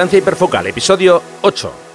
Distancia hiperfocal, episodio 8.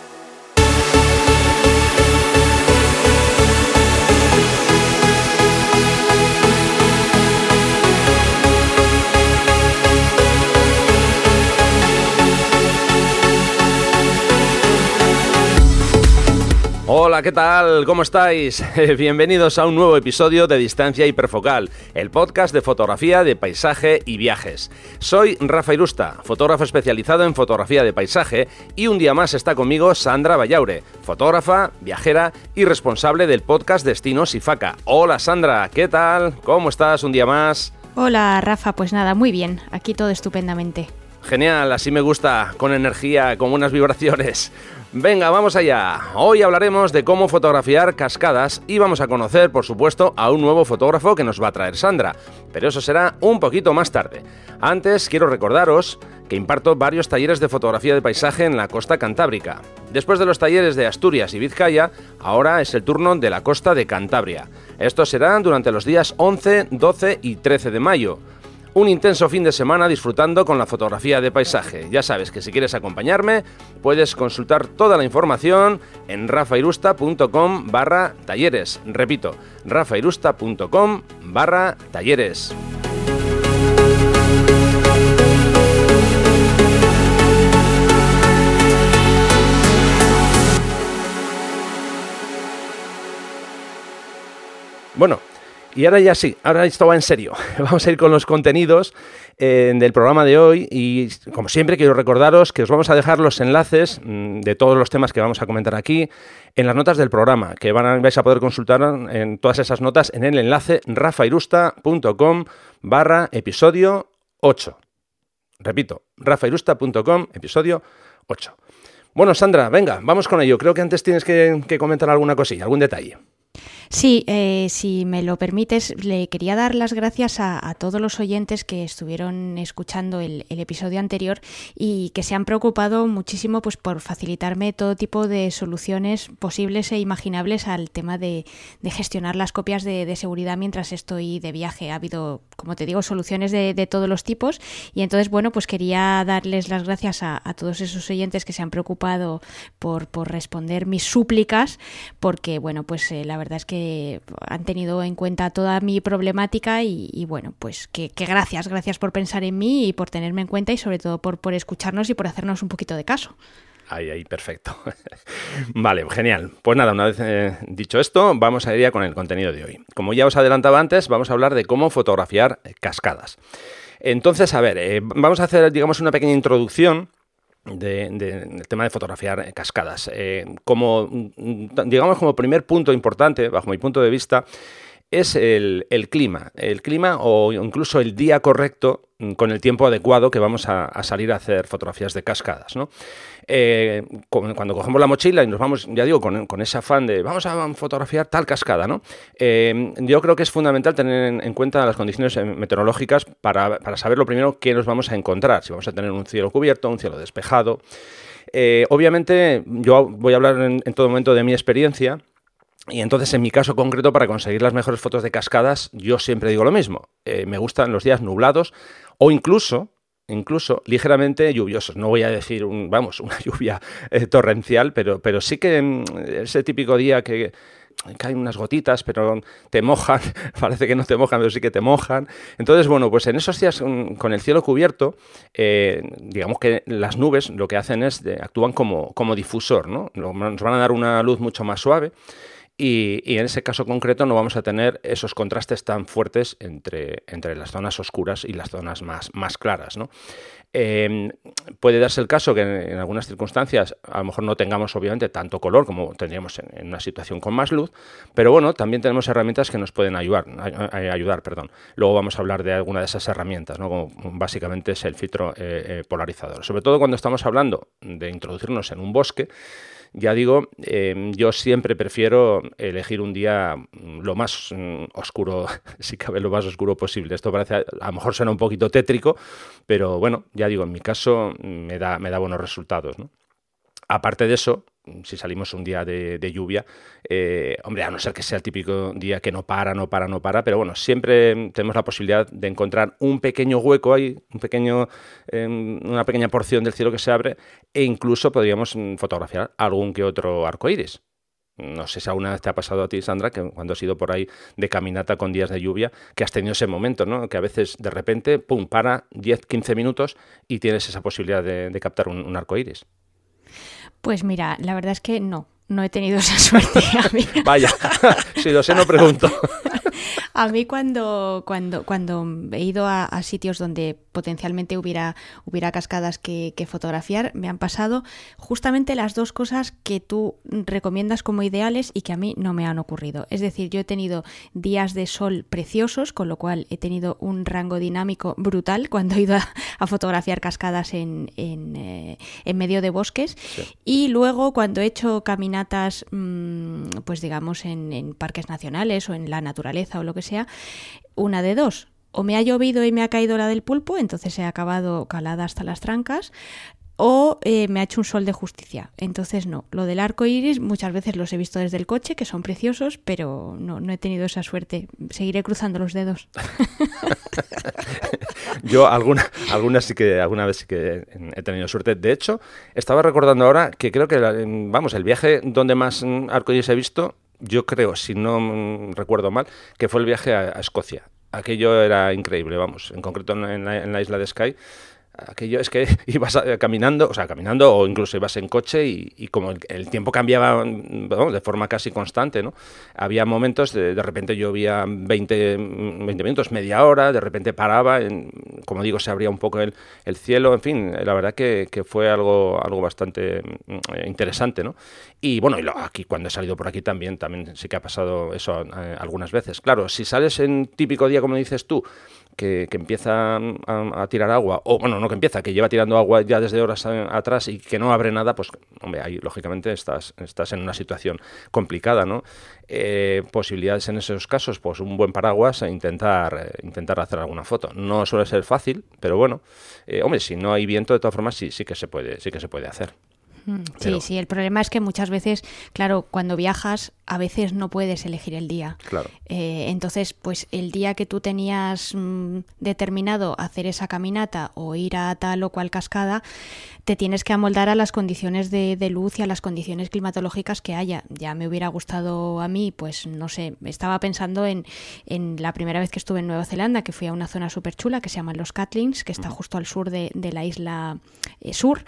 Hola, ¿qué tal? ¿Cómo estáis? Bienvenidos a un nuevo episodio de Distancia Hiperfocal, el podcast de fotografía de paisaje y viajes. Soy Rafa Irusta, fotógrafo especializado en fotografía de paisaje, y un día más está conmigo Sandra Vallaure, fotógrafa, viajera y responsable del podcast Destinos y Faca. Hola Sandra, ¿qué tal? ¿Cómo estás un día más? Hola Rafa, pues nada, muy bien, aquí todo estupendamente. Genial, así me gusta, con energía, con buenas vibraciones. Venga, vamos allá. Hoy hablaremos de cómo fotografiar cascadas y vamos a conocer, por supuesto, a un nuevo fotógrafo que nos va a traer Sandra, pero eso será un poquito más tarde. Antes quiero recordaros que imparto varios talleres de fotografía de paisaje en la costa cantábrica. Después de los talleres de Asturias y Vizcaya, ahora es el turno de la costa de Cantabria. Esto será durante los días 11, 12 y 13 de mayo un intenso fin de semana disfrutando con la fotografía de paisaje. Ya sabes que si quieres acompañarme, puedes consultar toda la información en rafairusta.com barra talleres. Repito, rafairusta.com barra talleres. Bueno, y ahora ya sí, ahora esto va en serio. Vamos a ir con los contenidos eh, del programa de hoy y como siempre quiero recordaros que os vamos a dejar los enlaces mm, de todos los temas que vamos a comentar aquí en las notas del programa, que van a, vais a poder consultar en todas esas notas en el enlace rafairusta.com barra episodio 8. Repito, rafairusta.com episodio 8. Bueno, Sandra, venga, vamos con ello. Creo que antes tienes que, que comentar alguna cosilla, algún detalle. Sí, eh, si me lo permites, le quería dar las gracias a, todos los oyentes que estuvieron escuchando el, episodio anterior y que se han preocupado muchísimo pues, por facilitarme todo tipo de soluciones posibles e imaginables al tema de, gestionar las copias de, seguridad mientras estoy de viaje. Ha habido, como te digo, soluciones de, todos los tipos y entonces, bueno, pues quería darles las gracias a, todos esos oyentes que se han preocupado por, responder mis súplicas porque, bueno, pues eh, la verdad es que han tenido en cuenta toda mi problemática y, bueno, pues que, gracias, gracias por pensar en mí y por tenerme en cuenta y sobre todo por, por escucharnos y por hacernos un poquito de caso. Ahí, ahí, perfecto. vale, genial. Pues nada, una vez eh, dicho esto, vamos a ir ya con el contenido de hoy. Como ya os adelantaba antes, vamos a hablar de cómo fotografiar cascadas. Entonces, a ver, eh, vamos a hacer, digamos, una pequeña introducción del tema de fotografiar cascadas. Eh, como, digamos, como primer punto importante, bajo mi punto de vista, es el, clima. El clima o incluso el día correcto con el tiempo adecuado que vamos a, salir a hacer fotografías de cascadas. ¿no? Eh, cuando cogemos la mochila y nos vamos, ya digo, con, ese afán de vamos a fotografiar tal cascada, ¿no? Eh, yo creo que es fundamental tener en cuenta las condiciones meteorológicas para, saber lo primero qué nos vamos a encontrar. Si vamos a tener un cielo cubierto, un cielo despejado. Eh, obviamente, yo voy a hablar en, todo momento de mi experiencia. Y entonces, en mi caso concreto, para conseguir las mejores fotos de cascadas, yo siempre digo lo mismo. me gustan los días nublados o incluso, incluso ligeramente lluviosos. No voy a decir, un, vamos, una lluvia eh, torrencial, pero, pero sí que mm, ese típico día que caen unas gotitas, pero te mojan, parece que no te mojan, pero sí que te mojan. Entonces, bueno, pues en esos días mm, con el cielo cubierto, eh, digamos que las nubes lo que hacen es, actúan como, como difusor, ¿no? Nos van a dar una luz mucho más suave. Y, en ese caso concreto no vamos a tener esos contrastes tan fuertes entre, entre las zonas oscuras y las zonas más, más claras. ¿no? Em, puede darse el caso que en, algunas circunstancias a lo mejor no tengamos obviamente tanto color como tendríamos en, una situación con más luz, pero bueno, también tenemos herramientas que nos pueden ayudar. ayudar perdón. Luego vamos a hablar de alguna de esas herramientas, ¿no? como básicamente es el filtro eh, eh, polarizador. Sobre todo cuando estamos hablando de introducirnos en un bosque, ya digo, em, yo siempre prefiero elegir un día lo más mm, oscuro, si cabe lo más oscuro posible. Esto parece, a lo mejor suena un poquito tétrico, pero bueno, ya digo, en mi caso me da, me da buenos resultados. Aparte de eso, si salimos un día de, lluvia, eh, hombre, a no ser que sea el típico día que no para, no para, no para, pero bueno, siempre tenemos la posibilidad de encontrar un pequeño hueco ahí, un pequeño, em, una pequeña porción del cielo que se abre e incluso podríamos mm, fotografiar algún que otro arco iris. No sé si alguna vez te ha pasado a ti, Sandra, que cuando has ido por ahí de caminata con días de lluvia, que has tenido ese momento, ¿no? Que a veces de repente, pum, para 10, 15 minutos y tienes esa posibilidad de, captar un, un arco iris. Pues mira, la verdad es que no, no he tenido esa suerte. Vaya, si lo sé no pregunto. A mí cuando, cuando, cuando he ido a, sitios donde potencialmente hubiera, hubiera cascadas que, fotografiar, me han pasado justamente las dos cosas que tú recomiendas como ideales y que a mí no me han ocurrido. Es decir, yo he tenido días de sol preciosos, con lo cual he tenido un rango dinámico brutal cuando he ido a, fotografiar cascadas en, en, eh, medio de bosques. Y luego cuando he hecho caminatas, mm, pues digamos, en, en parques nacionales o en la naturaleza o lo que sea, una de dos. O me ha llovido y me ha caído la del pulpo, entonces he acabado calada hasta las trancas, o eh, me ha hecho un sol de justicia. Entonces no, lo del arco iris muchas veces los he visto desde el coche, que son preciosos, pero no, no he tenido esa suerte. Seguiré cruzando los dedos. Yo alguna, alguna sí que alguna vez sí que he tenido suerte. De hecho, estaba recordando ahora que creo que vamos, el viaje donde más mm, arco iris he visto yo creo, si no recuerdo mal, que fue el viaje a, Escocia. Aquello era increíble, vamos. En concreto en la, en la isla de Skye aquello es que ibas caminando, o sea, caminando o incluso ibas en coche y, como el, tiempo cambiaba de forma casi constante, ¿no? Había momentos, de, repente llovía 20, 20, minutos, media hora, de repente paraba, en, como digo, se abría un poco el, el cielo, en fin, la verdad que, fue algo, algo bastante mm, interesante, ¿no? Y bueno, y aquí cuando he salido por aquí también, también sí que ha pasado eso eh, algunas veces. Claro, si sales en típico día, como dices tú, que, empieza a, tirar agua, o bueno, no que empieza, que lleva tirando agua ya desde horas atrás y que no abre nada, pues, hombre, ahí lógicamente estás, estás en una situación complicada, ¿no? Eh, posibilidades en esos casos, pues un buen paraguas e intentar, eh, intentar hacer alguna foto. No suele ser fácil, pero bueno, eh, hombre, si no hay viento, de todas formas, sí, sí que se puede, sí que se puede hacer. Mm, sí, sí, el problema es que muchas veces, claro, cuando viajas, a veces no puedes elegir el día. Claro. Eh, entonces, pues el día que tú tenías mm, determinado hacer esa caminata o ir a tal o cual cascada, te tienes que amoldar a las condiciones de, luz y a las condiciones climatológicas que haya. Ya me hubiera gustado a mí, pues no sé, estaba pensando en, en la primera vez que estuve en Nueva Zelanda, que fui a una zona súper chula que se llama Los Catlins, que está justo al sur de, la isla eh, sur.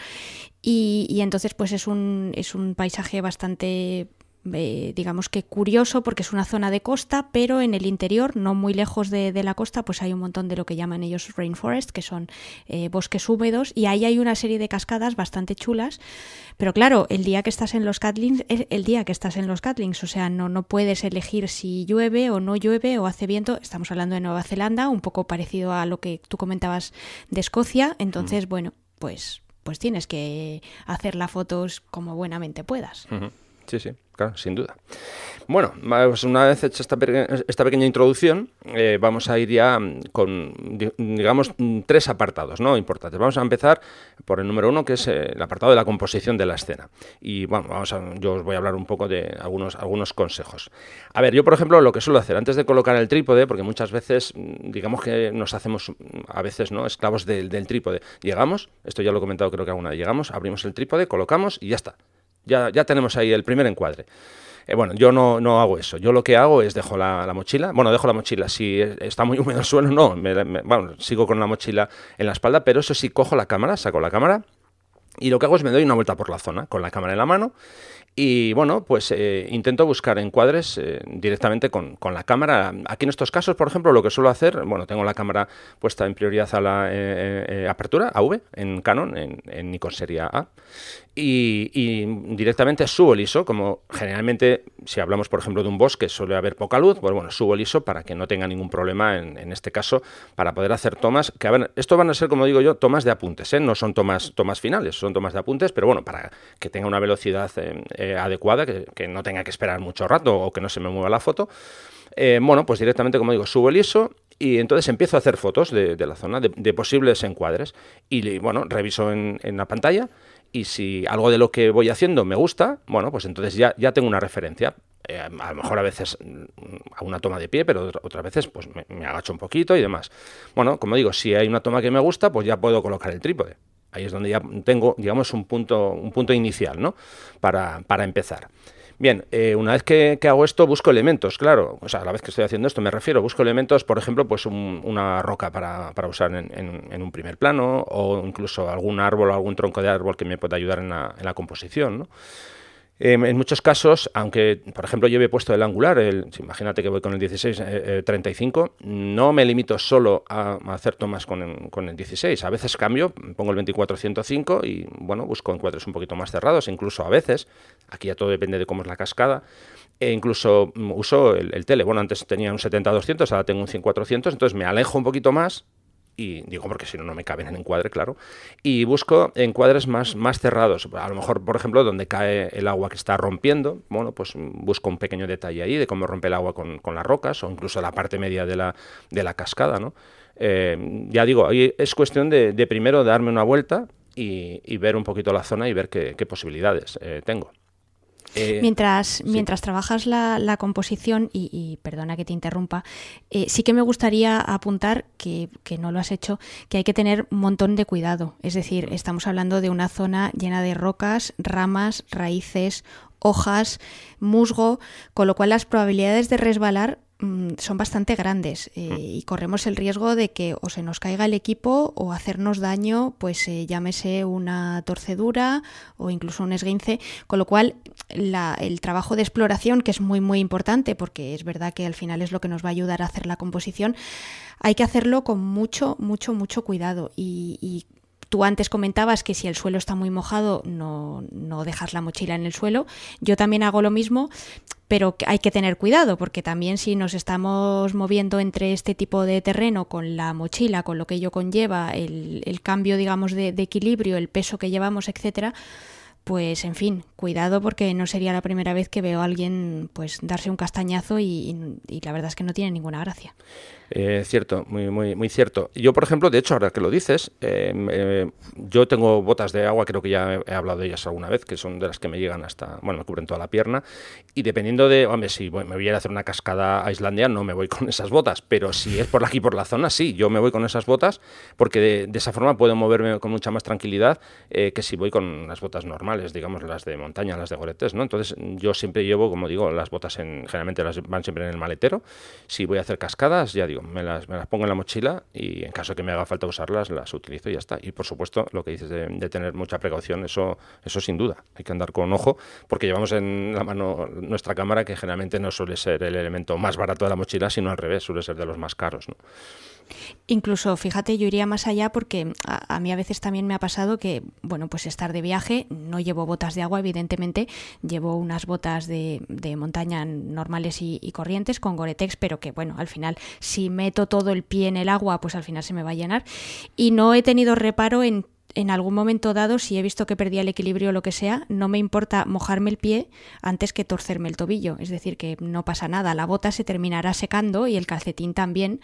Y, y, entonces, pues es un, es un paisaje bastante eh, digamos que curioso porque es una zona de costa, pero en el interior, no muy lejos de, la costa, pues hay un montón de lo que llaman ellos rainforest, que son eh, bosques húmedos, y ahí hay una serie de cascadas bastante chulas. Pero claro, el día que estás en los Catlins es el día que estás en los Catlins, o sea, no, no puedes elegir si llueve o no llueve o hace viento. Estamos hablando de Nueva Zelanda, un poco parecido a lo que tú comentabas de Escocia. Entonces, mm. bueno, pues, pues tienes que hacer las fotos como buenamente puedas. Sí, sí claro, sin duda. Bueno, una vez hecha esta, esta pequeña introducción, eh, vamos a ir ya con, digamos, tres apartados ¿no? importantes. Vamos a empezar por el número uno, que es eh, el apartado de la composición de la escena. Y bueno, vamos a, yo os voy a hablar un poco de algunos, algunos consejos. A ver, yo por ejemplo lo que suelo hacer antes de colocar el trípode, porque muchas veces, digamos que nos hacemos a veces no esclavos del, del trípode. Llegamos, esto ya lo he comentado creo que alguna vez, llegamos, abrimos el trípode, colocamos y ya está ya, ya tenemos ahí el primer encuadre. Eh, bueno, yo no, no, hago eso. Yo lo que hago es dejo la, mochila. Bueno, dejo la mochila. Si está muy húmedo el suelo, no. bueno, sigo con la mochila en la espalda, pero eso sí, cojo la cámara, saco la cámara y lo que hago es me doy una vuelta por la zona con la cámara en la mano y bueno, pues eh, intento buscar encuadres eh, directamente con, la cámara. Aquí en estos casos, por ejemplo, lo que suelo hacer, bueno, tengo la cámara puesta en prioridad a la eh, apertura, AV, en Canon, en, en Nikon serie A, y, directamente subo el ISO, como generalmente, si hablamos, por ejemplo, de un bosque, suele haber poca luz, pues bueno, subo el ISO para que no tenga ningún problema en, este caso, para poder hacer tomas, que a ver, esto van a ser, como digo yo, tomas de apuntes, no son tomas, tomas finales, son tomas de apuntes, pero bueno, para que tenga una velocidad eh, adecuada, que, no tenga que esperar mucho rato o que no se me mueva la foto. Eh, bueno, pues directamente, como digo, subo el ISO y entonces empiezo a hacer fotos de, la zona, de, posibles encuadres. Y bueno, reviso en, la pantalla y si algo de lo que voy haciendo me gusta, bueno, pues entonces ya, ya tengo una referencia. Eh, a lo mejor a veces mm, a una toma de pie, pero otras veces pues me, agacho un poquito y demás. Bueno, como digo, si hay una toma que me gusta, pues ya puedo colocar el trípode. Ahí es donde ya tengo, digamos, un punto, un punto inicial, ¿no? Para, para empezar. Bien, eh, una vez que, hago esto, busco elementos, claro. O sea, a la vez que estoy haciendo esto, me refiero, busco elementos, por ejemplo, pues una roca para, usar en, un primer plano, o incluso algún árbol o algún tronco de árbol que me pueda ayudar en la, en la composición, ¿no? Em, en muchos casos, aunque por ejemplo yo he puesto el angular, el, imagínate que voy con el 16-35, eh, eh, no me limito solo a, hacer tomas con el, con el, 16. A veces cambio, pongo el 24-105 y bueno, busco encuadres un poquito más cerrados. Incluso a veces, aquí ya todo depende de cómo es la cascada, e incluso mm, uso el, el tele. Bueno, antes tenía un 70-200, ahora tengo un 100-400, entonces me alejo un poquito más y digo porque si no, no me caben en encuadre, claro, y busco encuadres más, más cerrados. A lo mejor, por ejemplo, donde cae el agua que está rompiendo, bueno, pues busco un pequeño detalle ahí de cómo rompe el agua con, con las rocas o incluso la parte media de la, de la cascada, ¿no? Eh, ya digo, ahí es cuestión de, primero darme una vuelta y, ver un poquito la zona y ver qué, posibilidades eh, tengo. Eh, mientras, mientras trabajas la, composición, y, perdona que te interrumpa, eh, sí que me gustaría apuntar, que, que, no lo has hecho, que hay que tener un montón de cuidado. Es decir, estamos hablando de una zona llena de rocas, ramas, raíces, hojas, musgo, con lo cual las probabilidades de resbalar son bastante grandes eh, mm. y corremos el riesgo de que o se nos caiga el equipo o hacernos daño, pues eh, llámese una torcedura o incluso un esguince, con lo cual el trabajo de exploración, que es muy muy importante porque es verdad que al final es lo que nos va a ayudar a hacer la composición, hay que hacerlo con mucho, mucho, mucho cuidado y, Tú antes comentabas que si el suelo está muy mojado no, no, dejas la mochila en el suelo. Yo también hago lo mismo, pero hay que tener cuidado porque también si nos estamos moviendo entre este tipo de terreno con la mochila, con lo que ello conlleva, el, el cambio, digamos, de, de, equilibrio, el peso que llevamos, etcétera, pues en fin, cuidado porque no sería la primera vez que veo a alguien pues darse un castañazo y, y la verdad es que no tiene ninguna gracia. Eh, cierto, muy, muy, muy cierto. Yo, por ejemplo, de hecho, ahora que lo dices, eh, eh, yo tengo botas de agua, creo que ya he hablado de ellas alguna vez, que son de las que me llegan hasta, bueno, me cubren toda la pierna. Y dependiendo de, hombre, si me voy a ir a hacer una cascada a Islandia, no me voy con esas botas, pero si es por aquí, por la zona, sí, yo me voy con esas botas, porque de, esa forma puedo moverme con mucha más tranquilidad que si voy con las botas normales, digamos, las de montaña, las de goretes, ¿no? Entonces, yo siempre llevo, como digo, las botas en, generalmente las van siempre en el maletero. Si voy a hacer cascadas, ya digo, me las, pongo en la mochila y en caso de que me haga falta usarlas, las utilizo y ya está. Y por supuesto, lo que dices de, tener mucha precaución, eso, eso sin duda. Hay que andar con ojo porque llevamos en la mano nuestra cámara que generalmente no suele ser el elemento más barato de la mochila, sino al revés, suele ser de los más caros. ¿no? Incluso, fíjate, yo iría más allá porque a, mí a veces también me ha pasado que, bueno, pues estar de viaje, no llevo botas de agua, evidentemente, llevo unas botas de, de montaña normales y, y, corrientes con Goretex, pero que, bueno, al final, si meto todo el pie en el agua, pues al final se me va a llenar. Y no he tenido reparo en en algún momento dado, si he visto que perdía el equilibrio o lo que sea, no me importa mojarme el pie antes que torcerme el tobillo. Es decir, que no pasa nada. La bota se terminará secando y el calcetín también,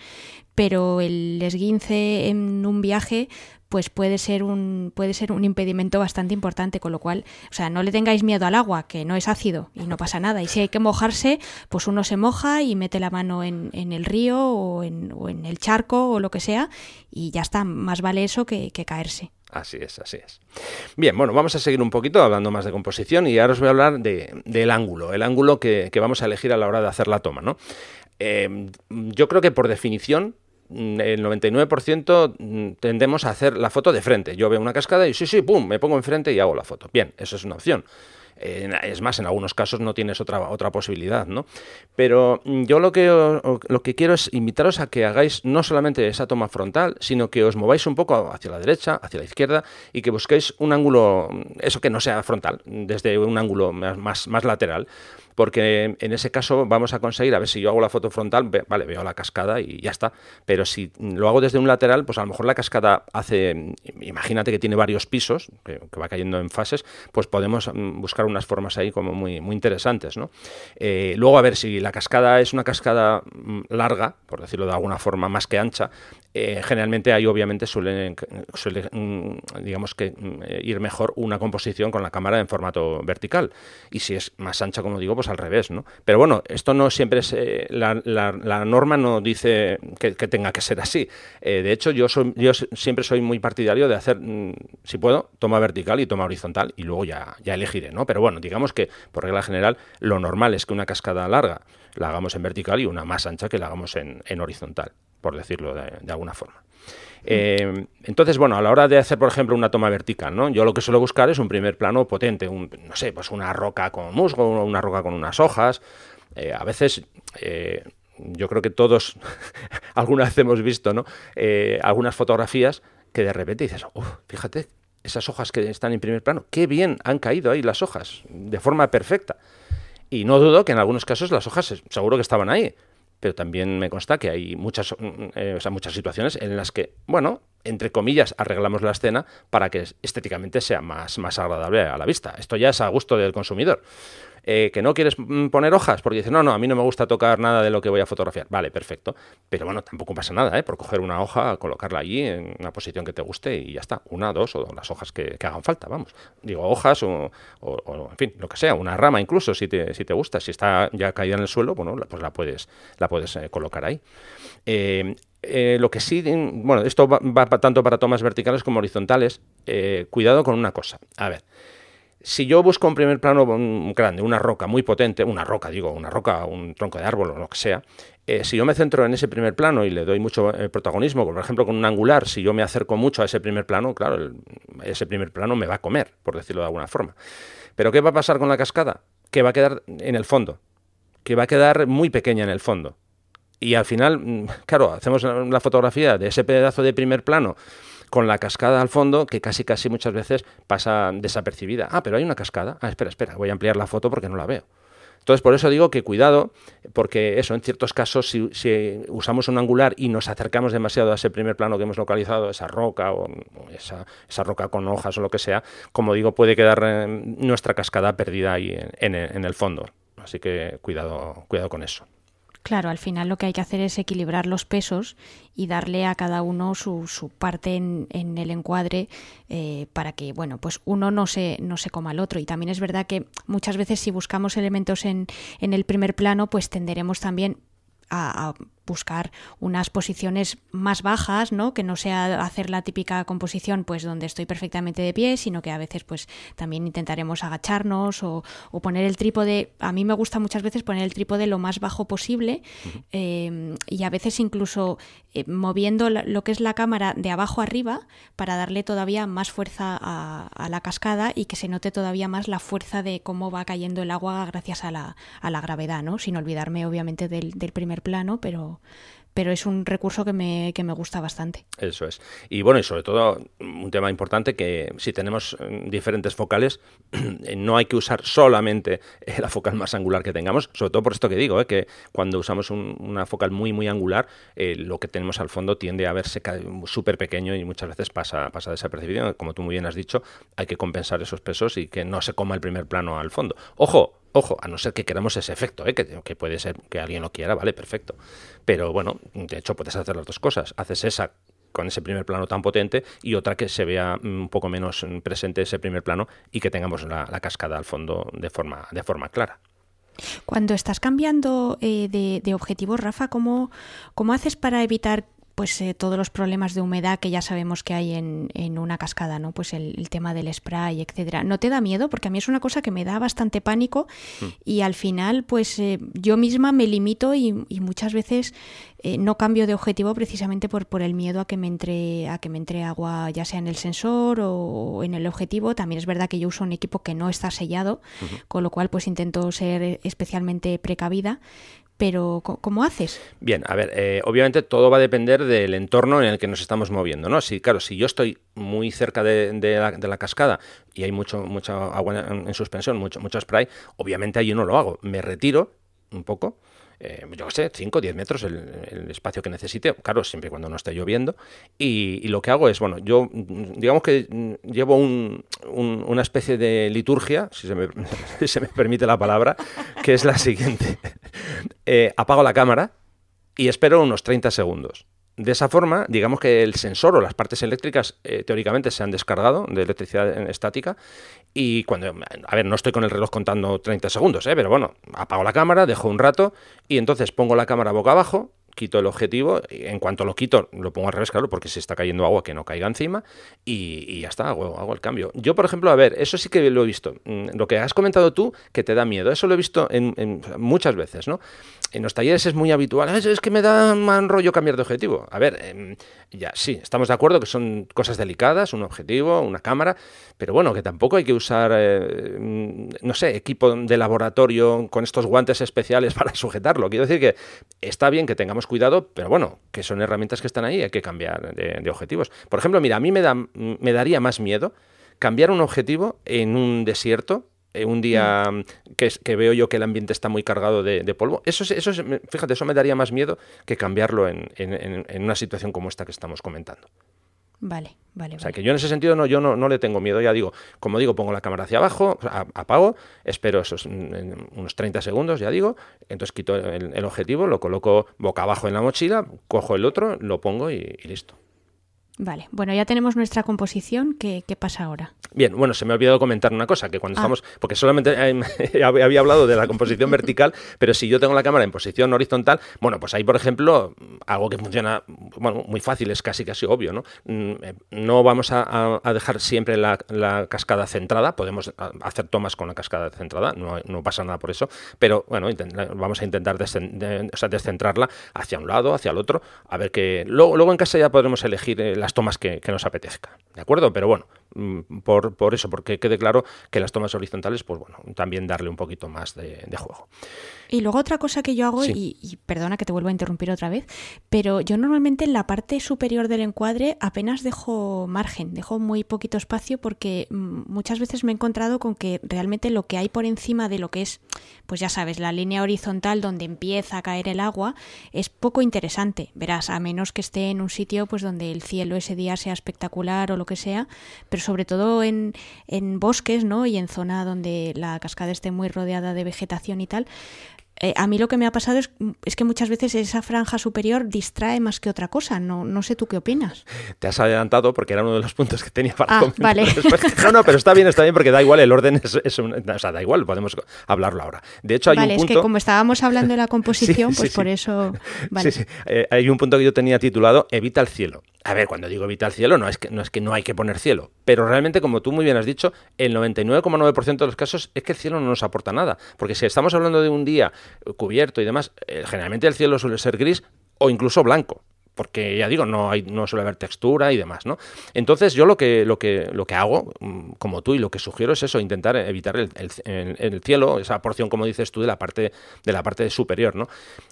pero el esguince en un viaje pues puede ser un puede ser un impedimento bastante importante, con lo cual, o sea, no le tengáis miedo al agua, que no es ácido y no pasa nada. Y si hay que mojarse, pues uno se moja y mete la mano en, el río o en, o en, el charco o lo que sea y ya está, más vale eso que, caerse. Así es, así es. Bien, bueno, vamos a seguir un poquito hablando más de composición y ahora os voy a hablar de, del ángulo, el ángulo que, vamos a elegir a la hora de hacer la toma, ¿no? Eh, yo creo que por definición Mm, el 99% mm, tendemos a hacer la foto de frente. Yo veo una cascada y sí, sí, pum, me pongo enfrente y hago la foto. Bien, eso es una opción. Es más, en algunos casos no tienes otra, otra posibilidad, ¿no? Pero mm, yo lo que, lo que quiero es invitaros a que hagáis no solamente esa toma frontal, sino que os mováis un poco hacia la derecha, hacia la izquierda y que busquéis un ángulo, eso que no sea frontal, desde un ángulo más, más lateral porque en ese caso vamos a conseguir, a ver si yo hago la foto frontal, vale, veo la cascada y ya está. Pero si lo hago desde un lateral, pues a lo mejor la cascada hace, imagínate que tiene varios pisos, que, va cayendo en fases, pues podemos mm, buscar unas formas ahí como muy, muy interesantes. ¿no? Eh, luego, a ver, si la cascada es una cascada mm, larga, por decirlo de alguna forma, más que ancha, eh, generalmente ahí obviamente suele, suele mm, digamos que ir mejor una composición con la cámara en formato vertical. Y si es más ancha, como digo, pues al revés, ¿no? Pero bueno, esto no siempre es, eh, la, norma no dice que, tenga que ser así. Eh, de hecho, yo, soy, yo siempre soy muy partidario de hacer, mm, si puedo, toma vertical y toma horizontal y luego ya, ya elegiré, ¿no? Pero bueno, digamos que por regla general lo normal es que una cascada larga la hagamos en vertical y una más ancha que la hagamos en, horizontal, por decirlo de alguna forma. Eh, entonces, bueno, a la hora de hacer, por ejemplo, una toma vertical, ¿no? Yo lo que suelo buscar es un primer plano potente, un, no sé, pues una roca con musgo, una roca con unas hojas. Eh, a veces, eh, yo creo que todos alguna vez hemos visto, ¿no? algunas fotografías que de repente dices, fíjate, esas hojas que están en primer plano, qué bien han caído ahí las hojas, de forma perfecta. Y no dudo que en algunos casos las hojas seguro que estaban ahí, pero también me consta que hay muchas, mm, mm, eh, muchas situaciones en las que, bueno, entre comillas, arreglamos la escena para que estéticamente sea más, más agradable a la vista. Esto ya es a gusto del consumidor. Eh, que no quieres mm, poner hojas porque dices, no, no, a mí no me gusta tocar nada de lo que voy a fotografiar. Vale, perfecto. Pero bueno, tampoco pasa nada, ¿eh? Por coger una hoja, colocarla allí en una posición que te guste y ya está. Una, dos o las hojas que, hagan falta, vamos. Digo, hojas o, en fin, lo que sea, una rama incluso, si te, si te gusta. Si está ya caída en el suelo, bueno, pues la puedes, la puedes eh, colocar ahí. Eh, lo que sí, bueno, esto va, va, tanto para tomas verticales como horizontales. cuidado con una cosa. A ver, si yo busco un primer plano grande, una roca muy potente, una roca, digo, una roca, un tronco de árbol o lo que sea, eh, si yo me centro en ese primer plano y le doy mucho eh, protagonismo, por ejemplo con un angular, si yo me acerco mucho a ese primer plano, claro, ese primer plano me va a comer, por decirlo de alguna forma. Pero ¿qué va a pasar con la cascada? Que va a quedar en el fondo, que va a quedar muy pequeña en el fondo. Y al final, mm, claro, hacemos la fotografía de ese pedazo de primer plano con la cascada al fondo que casi casi muchas veces pasa desapercibida. Ah, pero hay una cascada. Ah, espera, espera, voy a ampliar la foto porque no la veo. Entonces, por eso digo que cuidado, porque eso, en ciertos casos, si, usamos un angular y nos acercamos demasiado a ese primer plano que hemos localizado, esa roca o, esa, roca con hojas o lo que sea, como digo, puede quedar eh, nuestra cascada perdida ahí en, en el fondo. Así que cuidado, cuidado con eso. Claro, al final lo que hay que hacer es equilibrar los pesos y darle a cada uno su, su parte en, en, el encuadre eh, para que, bueno, pues uno no se, no se coma al otro. Y también es verdad que muchas veces si buscamos elementos en, en el primer plano, pues tenderemos también a, buscar unas posiciones más bajas, ¿no? Que no sea hacer la típica composición pues donde estoy perfectamente de pie, sino que a veces pues también intentaremos agacharnos o, poner el trípode. A mí me gusta muchas veces poner el trípode lo más bajo posible em, y a veces incluso eh, moviendo lo que es la cámara de abajo arriba para darle todavía más fuerza a, la cascada y que se note todavía más la fuerza de cómo va cayendo el agua gracias a la, a la gravedad, ¿no? Sin olvidarme obviamente del, del primer plano, pero, pero es un recurso que me, que me gusta bastante. Eso es. Y bueno, y sobre todo un tema importante que si tenemos mm, diferentes focales, no hay que usar solamente la focal más angular que tengamos, sobre todo por esto que digo, ¿eh? que cuando usamos una focal muy, muy angular, eh, lo que tenemos al fondo tiende a verse súper pequeño y muchas veces pasa, pasa desapercibido. Como tú muy bien has dicho, hay que compensar esos pesos y que no se coma el primer plano al fondo. Ojo, Ojo, a no ser que queramos ese efecto, ¿eh? que, puede ser que alguien lo quiera, vale, perfecto. Pero bueno, de hecho puedes hacer las dos cosas. Haces esa con ese primer plano tan potente y otra que se vea un poco menos presente ese primer plano y que tengamos la, cascada al fondo de forma, de forma clara. Cuando estás cambiando eh, de, de, objetivo, Rafa, ¿cómo, ¿cómo haces para evitar pues eh, todos los problemas de humedad que ya sabemos que hay en, en una cascada, ¿no? Pues el, tema del spray, etcétera. ¿No te da miedo? Porque a mí es una cosa que me da bastante pánico mm. y al final, pues eh, yo misma me limito y, y muchas veces eh, no cambio de objetivo precisamente por, por el miedo a que me entre a que me entre agua ya sea en el sensor o en el objetivo también es verdad que yo uso un equipo que no está sellado con lo cual pues intento ser especialmente precavida pero ¿cómo haces? Bien, a ver, eh, obviamente todo va a depender del entorno en el que nos estamos moviendo, ¿no? Si, claro, si yo estoy muy cerca de, la, cascada y hay mucho, mucha agua en, suspensión, mucho, mucho spray, obviamente allí no lo hago. Me retiro un poco, eh, yo qué sé, 5 o 10 metros el, espacio que necesite, claro, siempre cuando no esté lloviendo. Y, lo que hago es, bueno, yo digamos que llevo una especie de liturgia, si se, me, se, me, permite la palabra, que es la siguiente. Eh, apago la cámara y espero unos 30 segundos. De esa forma, digamos que el sensor o las partes eléctricas eh, teóricamente se han descargado de electricidad estática y cuando, a ver, no estoy con el reloj contando 30 segundos, ¿eh? pero bueno, apago la cámara, dejo un rato y entonces pongo la cámara boca abajo, quito el objetivo, en cuanto lo quito lo pongo al revés, claro, porque si está cayendo agua que no caiga encima y, ya está, hago, hago, el cambio. Yo, por ejemplo, a ver, eso sí que lo he visto. Mm, lo que has comentado tú, que te da miedo, eso lo he visto en, muchas veces, ¿no? En los talleres es muy habitual, es, que me da mal rollo cambiar de objetivo. A ver, em, ya, sí, estamos de acuerdo que son cosas delicadas, un objetivo, una cámara, pero bueno, que tampoco hay que usar, eh, mm, no sé, equipo de laboratorio con estos guantes especiales para sujetarlo. Quiero decir que está bien que tengamos cuidado, pero bueno, que son herramientas que están ahí, hay que cambiar de, objetivos. Por ejemplo, mira, a mí me, da, me daría más miedo cambiar un objetivo en un desierto eh, un día mm. que, que, veo yo que el ambiente está muy cargado de, polvo. Eso, eso, fíjate, eso me daría más miedo que cambiarlo en, en, una situación como esta que estamos comentando. Vale, vale. O sea, que yo en ese sentido no, yo no, no, le tengo miedo. Ya digo, como digo, pongo la cámara hacia abajo, apago, espero esos unos 30 segundos, ya digo, entonces quito el, objetivo, lo coloco boca abajo en la mochila, cojo el otro, lo pongo y listo. Vale, bueno, ya tenemos nuestra composición. ¿Qué, pasa ahora? Bien, bueno, se me ha olvidado comentar una cosa, que cuando ah. estamos, porque solamente había hablado de la composición vertical, pero si yo tengo la cámara en posición horizontal, bueno, pues ahí, por ejemplo, algo que funciona, bueno, muy fácil, es casi casi obvio, ¿no? Mm, eh, no vamos a, dejar siempre la, cascada centrada, podemos hacer tomas con la cascada centrada, no, pasa nada por eso, pero bueno, vamos a intentar descentrarla hacia un lado, hacia el otro, a ver que luego, luego en casa ya podremos elegir el las tomas que, nos apetezca. ¿De acuerdo? Pero bueno, por, por, eso, porque quede claro que las tomas horizontales, pues bueno, también darle un poquito más de, juego. Y luego otra cosa que yo hago, y, perdona que te vuelva a interrumpir otra vez, pero yo normalmente en la parte superior del encuadre apenas dejo margen, dejo muy poquito espacio porque mm, muchas veces me he encontrado con que realmente lo que hay por encima de lo que es, pues ya sabes, la línea horizontal donde empieza a caer el agua, es poco interesante. Verás, a menos que esté en un sitio pues donde el cielo ese día sea espectacular o lo que sea, pero sobre todo en, en bosques, ¿no? Y en zona donde la cascada esté muy rodeada de vegetación y tal, eh, a mí lo que me ha pasado es, es, que muchas veces esa franja superior distrae más que otra cosa. No, no sé tú qué opinas. Te has adelantado porque era uno de los puntos que tenía para ah, Vale. No, no, pero está bien, está bien porque da igual, el orden es, o sea, da igual, podemos hablarlo ahora. De hecho, hay un punto... es que como estábamos hablando de la composición, pues por eso... Sí, sí. Eh, hay un punto que yo tenía titulado Evita el cielo. A ver, cuando digo evita el cielo, no es, que, no es que no hay que poner cielo, pero realmente, como tú muy bien has dicho, el 99,9% de los casos es que el cielo no nos aporta nada. Porque si estamos hablando de un día cubierto y demás, eh, generalmente el cielo suele ser gris o incluso blanco porque ya digo, no, hay, no suele haber textura y demás, ¿no? Entonces yo lo que, lo que, lo que hago, mm, como tú, y lo que sugiero es eso, intentar evitar el, el, cielo, esa porción, como dices tú, de la parte, de la parte superior, ¿no?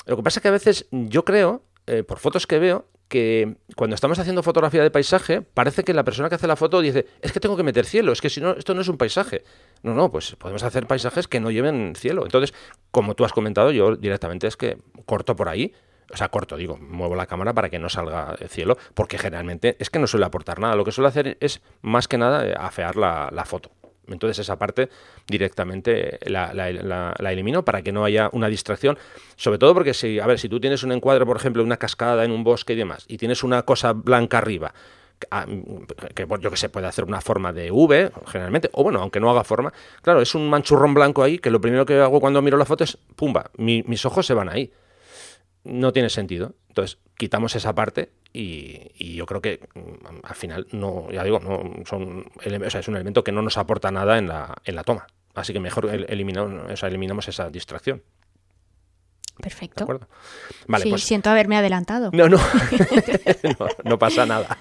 Lo que pasa es que a veces yo creo, eh, por fotos que veo, que cuando estamos haciendo fotografía de paisaje, parece que la persona que hace la foto dice, es que tengo que meter cielo, es que si no, esto no es un paisaje. No, no, pues podemos hacer paisajes que no lleven cielo. Entonces, como tú has comentado, yo directamente es que corto por ahí, o sea, corto, digo, muevo la cámara para que no salga cielo, porque generalmente es que no suele aportar nada. Lo que suele hacer es, más que nada, eh, afear la, la foto. Entonces esa parte directamente la, elimino para que no haya una distracción. Sobre todo porque si, a ver, si tú tienes un encuadre, por ejemplo, una cascada en un bosque y demás, y tienes una cosa blanca arriba, ah, que yo que sé, puede hacer una forma de V, generalmente, o bueno, aunque no haga forma, claro, es un manchurrón blanco ahí, que lo primero que hago cuando miro la foto es, pumba, mis ojos se van ahí. No tiene sentido. Entonces, quitamos esa parte y, yo creo que mm, al final no, ya digo, no son o sea, es un elemento que no nos aporta nada en la, en la toma. Así que mejor eliminamos, eliminamos esa distracción. Perfecto. ¿De acuerdo? Vale, sí, pues siento haberme adelantado. no, no, no, no pasa nada.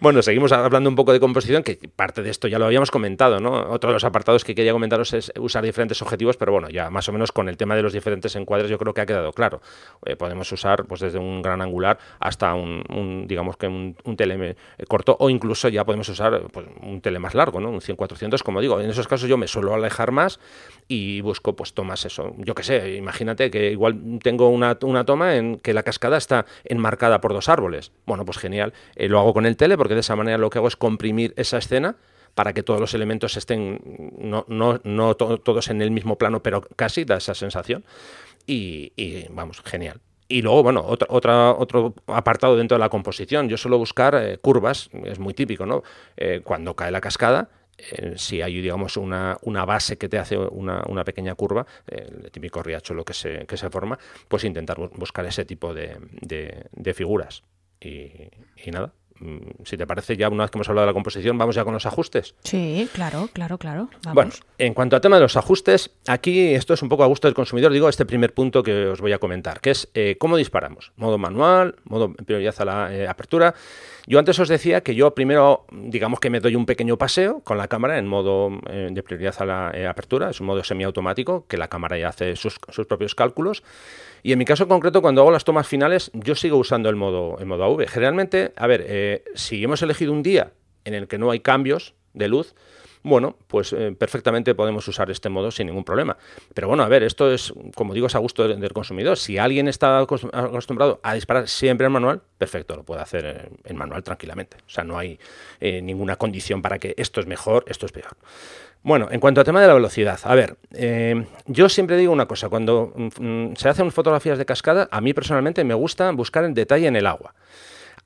Bueno, seguimos hablando un poco de composición, que parte de esto ya lo habíamos comentado, ¿no? Otro de los apartados que quería comentaros es usar diferentes objetivos, pero bueno, ya más o menos con el tema de los diferentes encuadres yo creo que ha quedado claro. Eh, podemos usar pues desde un gran angular hasta un, un, digamos que un, un tele corto o incluso ya podemos usar pues, un tele más largo, ¿no? Un 100-400, como digo. En esos casos yo me suelo alejar más y busco pues tomas eso. Yo qué sé, imagínate que igual tengo una, una toma en que la cascada está enmarcada por dos árboles. Bueno, pues genial. Eh, lo hago con el tele porque de esa manera lo que hago es comprimir esa escena para que todos los elementos estén, no, no, no to todos en el mismo plano, pero casi da esa sensación. Y, y vamos, genial. Y luego, bueno, otra, otra, otro apartado dentro de la composición. Yo suelo buscar eh, curvas, es muy típico, ¿no? Eh, cuando cae la cascada, eh, si hay, digamos, una, una, base que te hace una, una pequeña curva, el típico riachuelo que se, que se forma, pues intentar buscar ese tipo de, de, de figuras. Y, y nada, si te parece, ya una vez que hemos hablado de la composición, vamos ya con los ajustes. Sí, claro, claro, claro. Vamos. Bueno, en cuanto al tema de los ajustes, aquí esto es un poco a gusto del consumidor, digo este primer punto que os voy a comentar, que es eh, cómo disparamos. Modo manual, modo prioridad a la eh, apertura. Yo antes os decía que yo primero, digamos que me doy un pequeño paseo con la cámara en modo eh, de prioridad a la apertura, es un modo semiautomático, que la cámara ya hace sus, sus, propios cálculos. Y en mi caso concreto, cuando hago las tomas finales, yo sigo usando el modo, el modo AV. Generalmente, a ver, eh, si hemos elegido un día en el que no hay cambios de luz, bueno, pues eh, perfectamente podemos usar este modo sin ningún problema. Pero bueno, a ver, esto es, como digo, es a gusto del, consumidor. Si alguien está acostumbrado a disparar siempre en manual, perfecto, lo puede hacer en manual tranquilamente. O sea, no hay eh, ninguna condición para que esto es mejor, esto es peor. Bueno, en cuanto al tema de la velocidad, a ver, eh, yo siempre digo una cosa, cuando mm, se hacen fotografías de cascada, a mí personalmente me gusta buscar el detalle en el agua.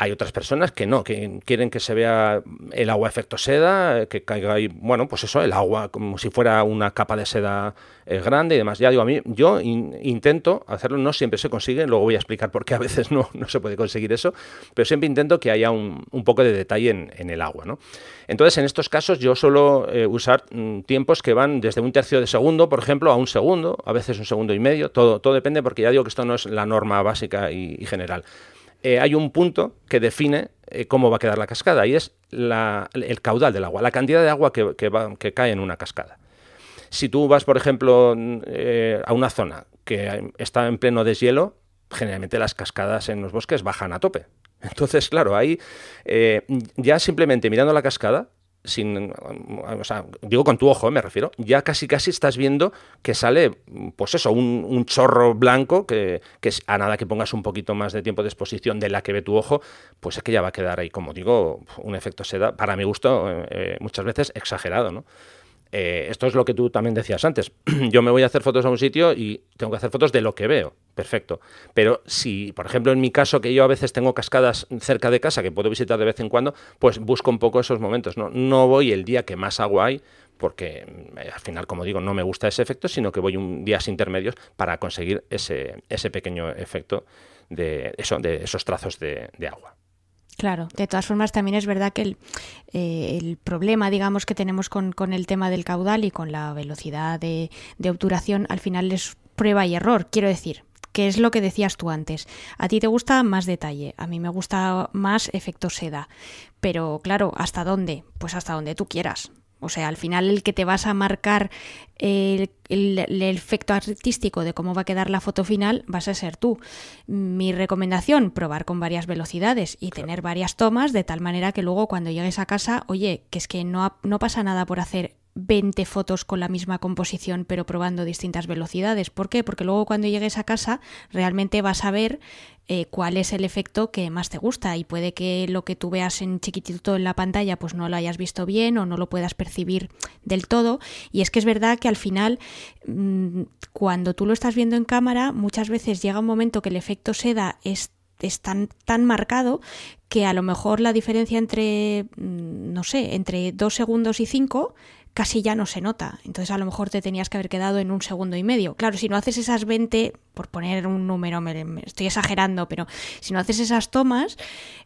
Hay otras personas que no, que quieren que se vea el agua efecto seda, que caiga ahí, bueno, pues eso, el agua como si fuera una capa de seda eh, grande y demás. Ya digo, a mí, yo in, intento hacerlo, no siempre se consigue, luego voy a explicar por qué a veces no, no se puede conseguir eso, pero siempre intento que haya un, un poco de detalle en, en, el agua, ¿no? Entonces, en estos casos yo suelo eh, usar mm, tiempos que van desde un tercio de segundo, por ejemplo, a un segundo, a veces un segundo y medio, todo, todo depende porque ya digo que esto no es la norma básica y general eh, hay un punto que define eh, cómo va a quedar la cascada y es la, el caudal del agua, la cantidad de agua que, cae en una cascada. Si tú vas, por ejemplo, eh, a una zona que está en pleno deshielo, generalmente las cascadas en los bosques bajan a tope. Entonces, claro, ahí ya simplemente mirando la cascada, sin, o sea, digo con tu ojo, me refiero, ya casi casi estás viendo que sale, pues eso, un, un chorro blanco que, que, a nada que pongas un poquito más de tiempo de exposición de la que ve tu ojo, pues es que ya va a quedar ahí, como digo, un efecto seda, para mi gusto, eh, muchas veces exagerado, ¿no? Eh, esto es lo que tú también decías antes. Yo me voy a hacer fotos a un sitio y tengo que hacer fotos de lo que veo. Perfecto. Pero si, por ejemplo, en mi caso, que yo a veces tengo cascadas cerca de casa que puedo visitar de vez en cuando, pues busco un poco esos momentos. No, no voy el día que más agua hay, porque eh, al final, como digo, no me gusta ese efecto, sino que voy un días intermedios para conseguir ese, ese pequeño efecto de, eso, de esos trazos de, de agua. Claro, de todas formas también es verdad que el, eh, el problema, digamos, que tenemos con, el tema del caudal y con la velocidad de, de, obturación al final es prueba y error. Quiero decir, que es lo que decías tú antes. A ti te gusta más detalle, a mí me gusta más efecto seda. Pero claro, ¿hasta dónde? Pues hasta donde tú quieras. O sea, al final el que te vas a marcar el, efecto artístico de cómo va a quedar la foto final vas a ser tú. Mi recomendación, probar con varias velocidades y tener varias tomas de tal manera que luego cuando llegues a casa, oye, que es que no, no pasa nada por hacer 20 fotos con la misma composición pero probando distintas velocidades. ¿Por qué? Porque luego cuando llegues a casa realmente vas a ver eh, cuál es el efecto que más te gusta y puede que lo que tú veas en chiquitito en la pantalla pues no lo hayas visto bien o no lo puedas percibir del todo. Y es que es verdad que al final mmm, cuando tú lo estás viendo en cámara muchas veces llega un momento que el efecto seda es es tan, tan marcado que a lo mejor la diferencia entre, no sé, entre dos segundos y cinco casi ya no se nota. Entonces a lo mejor te tenías que haber quedado en un segundo y medio. Claro, si no haces esas 20 por poner un número, me, estoy exagerando, pero si no haces esas tomas,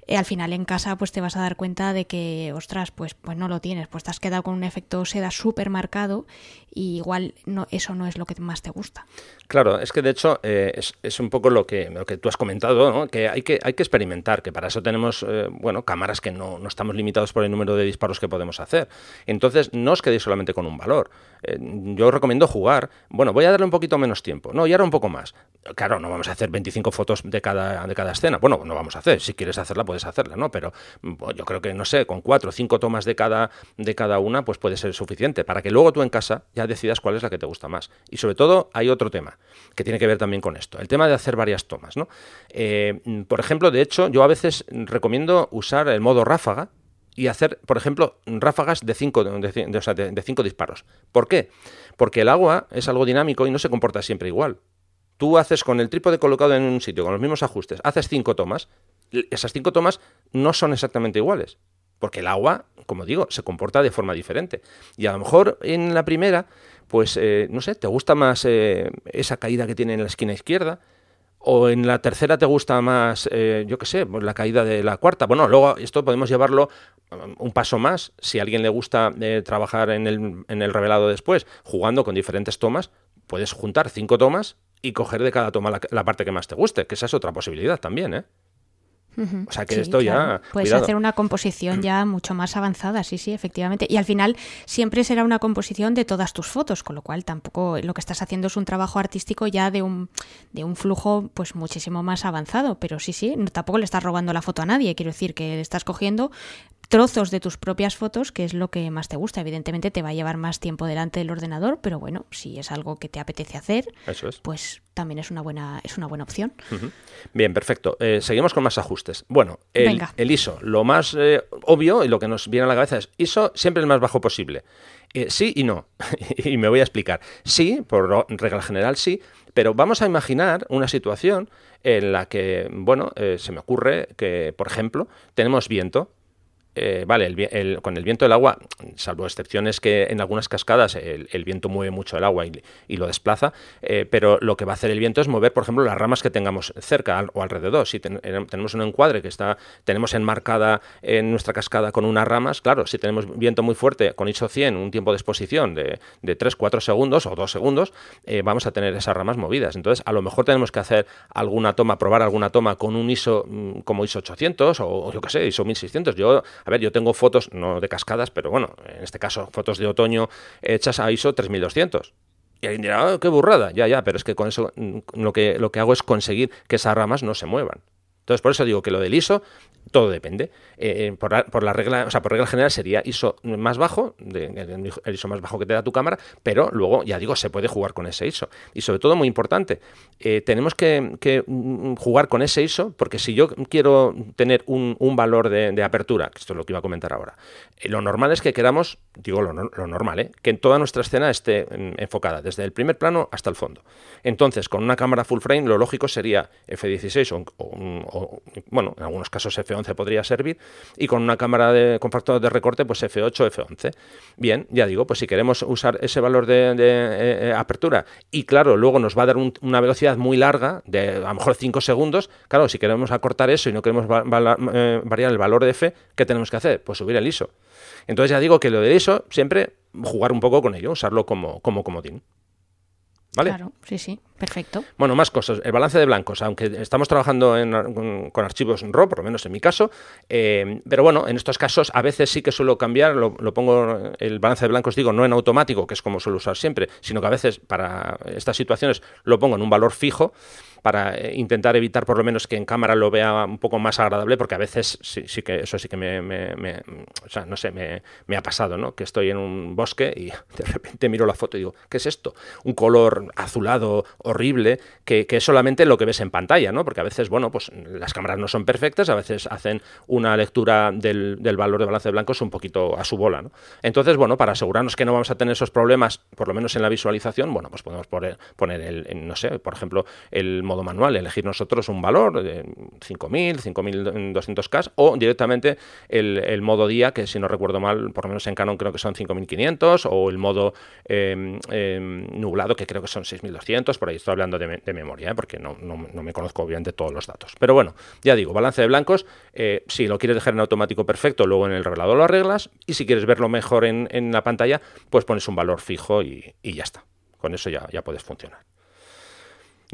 eh, al final en casa pues te vas a dar cuenta de que, ostras, pues, pues no lo tienes, pues te has quedado con un efecto seda súper marcado y igual no, eso no es lo que más te gusta. Claro, es que de hecho eh, es, un poco lo que, lo que tú has comentado, que, hay que hay que experimentar, que para eso tenemos eh, bueno, cámaras que no, no, estamos limitados por el número de disparos que podemos hacer. Entonces, no os quedéis solamente con un valor. Eh, yo recomiendo jugar. Bueno, voy a darle un poquito menos tiempo. No, y ahora un poco más. Claro, no vamos a hacer 25 fotos de cada, de cada escena. Bueno, no vamos a hacer. Si quieres hacerla, puedes hacerla, ¿no? Pero yo creo que, no sé, con cuatro o cinco tomas de cada, de cada una, pues puede ser suficiente para que luego tú en casa ya decidas cuál es la que te gusta más. Y sobre todo, hay otro tema que tiene que ver también con esto. El tema de hacer varias tomas, ¿no? Eh, por ejemplo, de hecho, yo a veces recomiendo usar el modo ráfaga, y hacer, por ejemplo, ráfagas de cinco, de, cinco disparos. ¿Por qué? Porque el agua es algo dinámico y no se comporta siempre igual. Tú haces con el trípode colocado en un sitio, con los mismos ajustes, haces cinco tomas, esas cinco tomas no son exactamente iguales. Porque el agua, como digo, se comporta de forma diferente. Y a lo mejor en la primera, pues, eh, no sé, te gusta más eh, esa caída que tiene en la esquina izquierda, o en la tercera te gusta más, eh, yo qué sé, pues la caída de la cuarta. Bueno, luego esto podemos llevarlo um, un paso más. Si a alguien le gusta eh, trabajar en el, en el revelado después, jugando con diferentes tomas, puedes juntar cinco tomas y coger de cada toma la, la, parte que más te guste, que esa es otra posibilidad también, ¿eh? O sea que esto ya. Puedes hacer una composición ya mucho más avanzada, sí, sí, efectivamente. Y al final siempre será una composición de todas tus fotos, con lo cual tampoco lo que estás haciendo es un trabajo artístico ya de un, de un flujo pues muchísimo más avanzado. Pero sí, sí, tampoco le estás robando la foto a nadie. Quiero decir que le estás cogiendo trozos de tus propias fotos, que es lo que más te gusta. Evidentemente te va a llevar más tiempo delante del ordenador, pero bueno, si es algo que te apetece hacer, pues también es una buena, es una buena opción. Bien, perfecto. Eh, seguimos con más ajustes. Bueno, el, el ISO, lo más eh, obvio y lo que nos viene a la cabeza es ISO siempre el más bajo posible. Eh, sí y no. y me voy a explicar. Sí, por regla general sí, pero vamos a imaginar una situación en la que, bueno, se me ocurre que, por ejemplo, tenemos viento eh, vale, el, con el viento del agua, salvo excepciones que en algunas cascadas el, viento mueve mucho el agua y, lo desplaza, eh, pero lo que va a hacer el viento es mover, por ejemplo, las ramas que tengamos cerca o alrededor. Si eh, tenemos un encuadre que está, tenemos enmarcada en nuestra cascada con unas ramas, claro, si tenemos viento muy fuerte con ISO 100, un tiempo de exposición de, de 3, 4 segundos o 2 segundos, vamos a tener esas ramas movidas. Entonces, a lo mejor tenemos que hacer alguna toma, probar alguna toma con un ISO mm, como ISO 800 o yo qué sé, ISO 1600. Yo a ver, yo tengo fotos, no de cascadas, pero bueno, en este caso fotos de otoño hechas a ISO 3200. Y alguien dirá, oh, qué burrada. Ya, ya, pero es que con eso mm, lo que, lo que hago es conseguir que esas ramas no se muevan. Entonces, por eso digo que lo del ISO todo depende. Eh, eh, por, la, regla, o sea, por regla general sería ISO más bajo, el ISO más bajo que te da tu cámara, pero luego, ya digo, se puede jugar con ese ISO. Y sobre todo, muy importante, eh, tenemos que, mm, jugar con ese ISO, porque si yo quiero tener un, valor de, apertura, que esto es lo que iba a comentar ahora, lo normal es que queramos, digo lo, normal, que toda nuestra escena esté mm, enfocada, desde el primer plano hasta el fondo. Entonces, con una cámara full frame, lo lógico sería F16 o bueno, en algunos casos F 11 podría servir, y con una cámara de, con factor de recorte, pues F8, F11. Bien, ya digo, pues si queremos usar ese valor de, eh, eh, apertura y claro, luego nos va a dar una velocidad muy larga, de a lo mejor 5 segundos, claro, si queremos acortar eso y no queremos eh, variar el valor de F, ¿qué tenemos que hacer? Pues subir el ISO. Entonces ya digo que lo de ISO, siempre jugar un poco con ello, usarlo como, como comodín. ¿Vale? Claro, sí, sí. Perfecto. Bueno, más cosas. El balance de blancos, aunque estamos trabajando con, archivos RAW, por lo menos en mi caso, eh, pero bueno, en estos casos a veces sí que suelo cambiar, lo, pongo el balance de blancos, digo, no en automático, que es como suelo usar siempre, sino que a veces para estas situaciones lo pongo en un valor fijo para eh, intentar evitar por lo menos que en cámara lo vea un poco más agradable, porque a veces sí, sí que eso sí que me, o sea, no sé, me, ha pasado, ¿no? Que estoy en un bosque y de repente miro la foto y digo, ¿qué es esto? Un color azulado horrible que, es solamente lo que ves en pantalla, ¿no? Porque a veces, bueno, pues las cámaras no son perfectas, a veces hacen una lectura del, valor de balance de blancos un poquito a su bola, ¿no? Entonces, bueno, para asegurarnos que no vamos a tener esos problemas, por lo menos en la visualización, bueno, pues podemos poner, poner el, no sé, por ejemplo, el modo manual, elegir nosotros un valor de 5000, 5200K o directamente el, modo día, que si no recuerdo mal, por lo menos en Canon creo que son 5500 o el modo em, em, nublado, que creo que son 6200, por ahí y estoy hablando de, memoria, ¿eh? porque no, me conozco obviamente todos los datos. Pero bueno, ya digo, balance de blancos, eh, si lo quieres dejar en automático perfecto, luego en el revelador lo arreglas, y si quieres verlo mejor en, la pantalla, pues pones un valor fijo y, ya está. Con eso ya, ya puedes funcionar.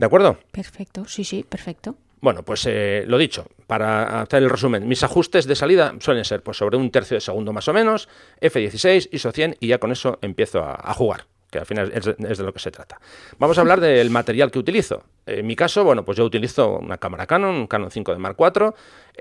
¿De acuerdo? Perfecto, sí, sí, perfecto. Bueno, pues eh, lo dicho, para hacer el resumen, mis ajustes de salida suelen ser pues, sobre un tercio de segundo más o menos, F16, ISO 100 y ya con eso empiezo a jugar que al final es, de lo que se trata. Vamos a hablar del material que utilizo. En mi caso, bueno, pues yo utilizo una cámara Canon, un Canon 5 de Mark IV,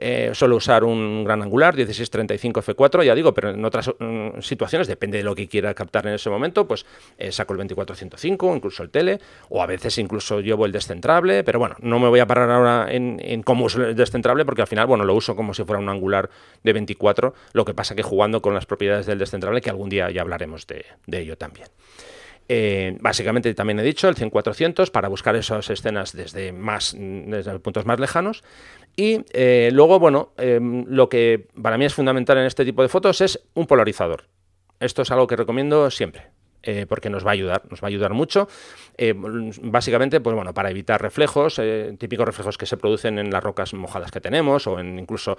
eh, suelo usar un gran angular 1635 f4, ya digo, pero en otras mm, situaciones, depende de lo que quiera captar en ese momento, pues eh, saco el 2405, incluso el tele, o a veces incluso llevo el descentrable, pero bueno, no me voy a parar ahora en, cómo uso el descentrable, porque al final, bueno, lo uso como si fuera un angular de 24, lo que pasa que jugando con las propiedades del descentrable, que algún día ya hablaremos de ello también. Eh, básicamente también he dicho el 100-400 para buscar esas escenas desde, más, desde puntos más lejanos. Y eh, luego, bueno, em, lo que para mí es fundamental en este tipo de fotos es un polarizador. Esto es algo que recomiendo siempre. Eh, porque nos va a ayudar, nos va a ayudar mucho. Eh, básicamente, pues bueno, para evitar reflejos, eh, típicos reflejos que se producen en las rocas mojadas que tenemos, o en incluso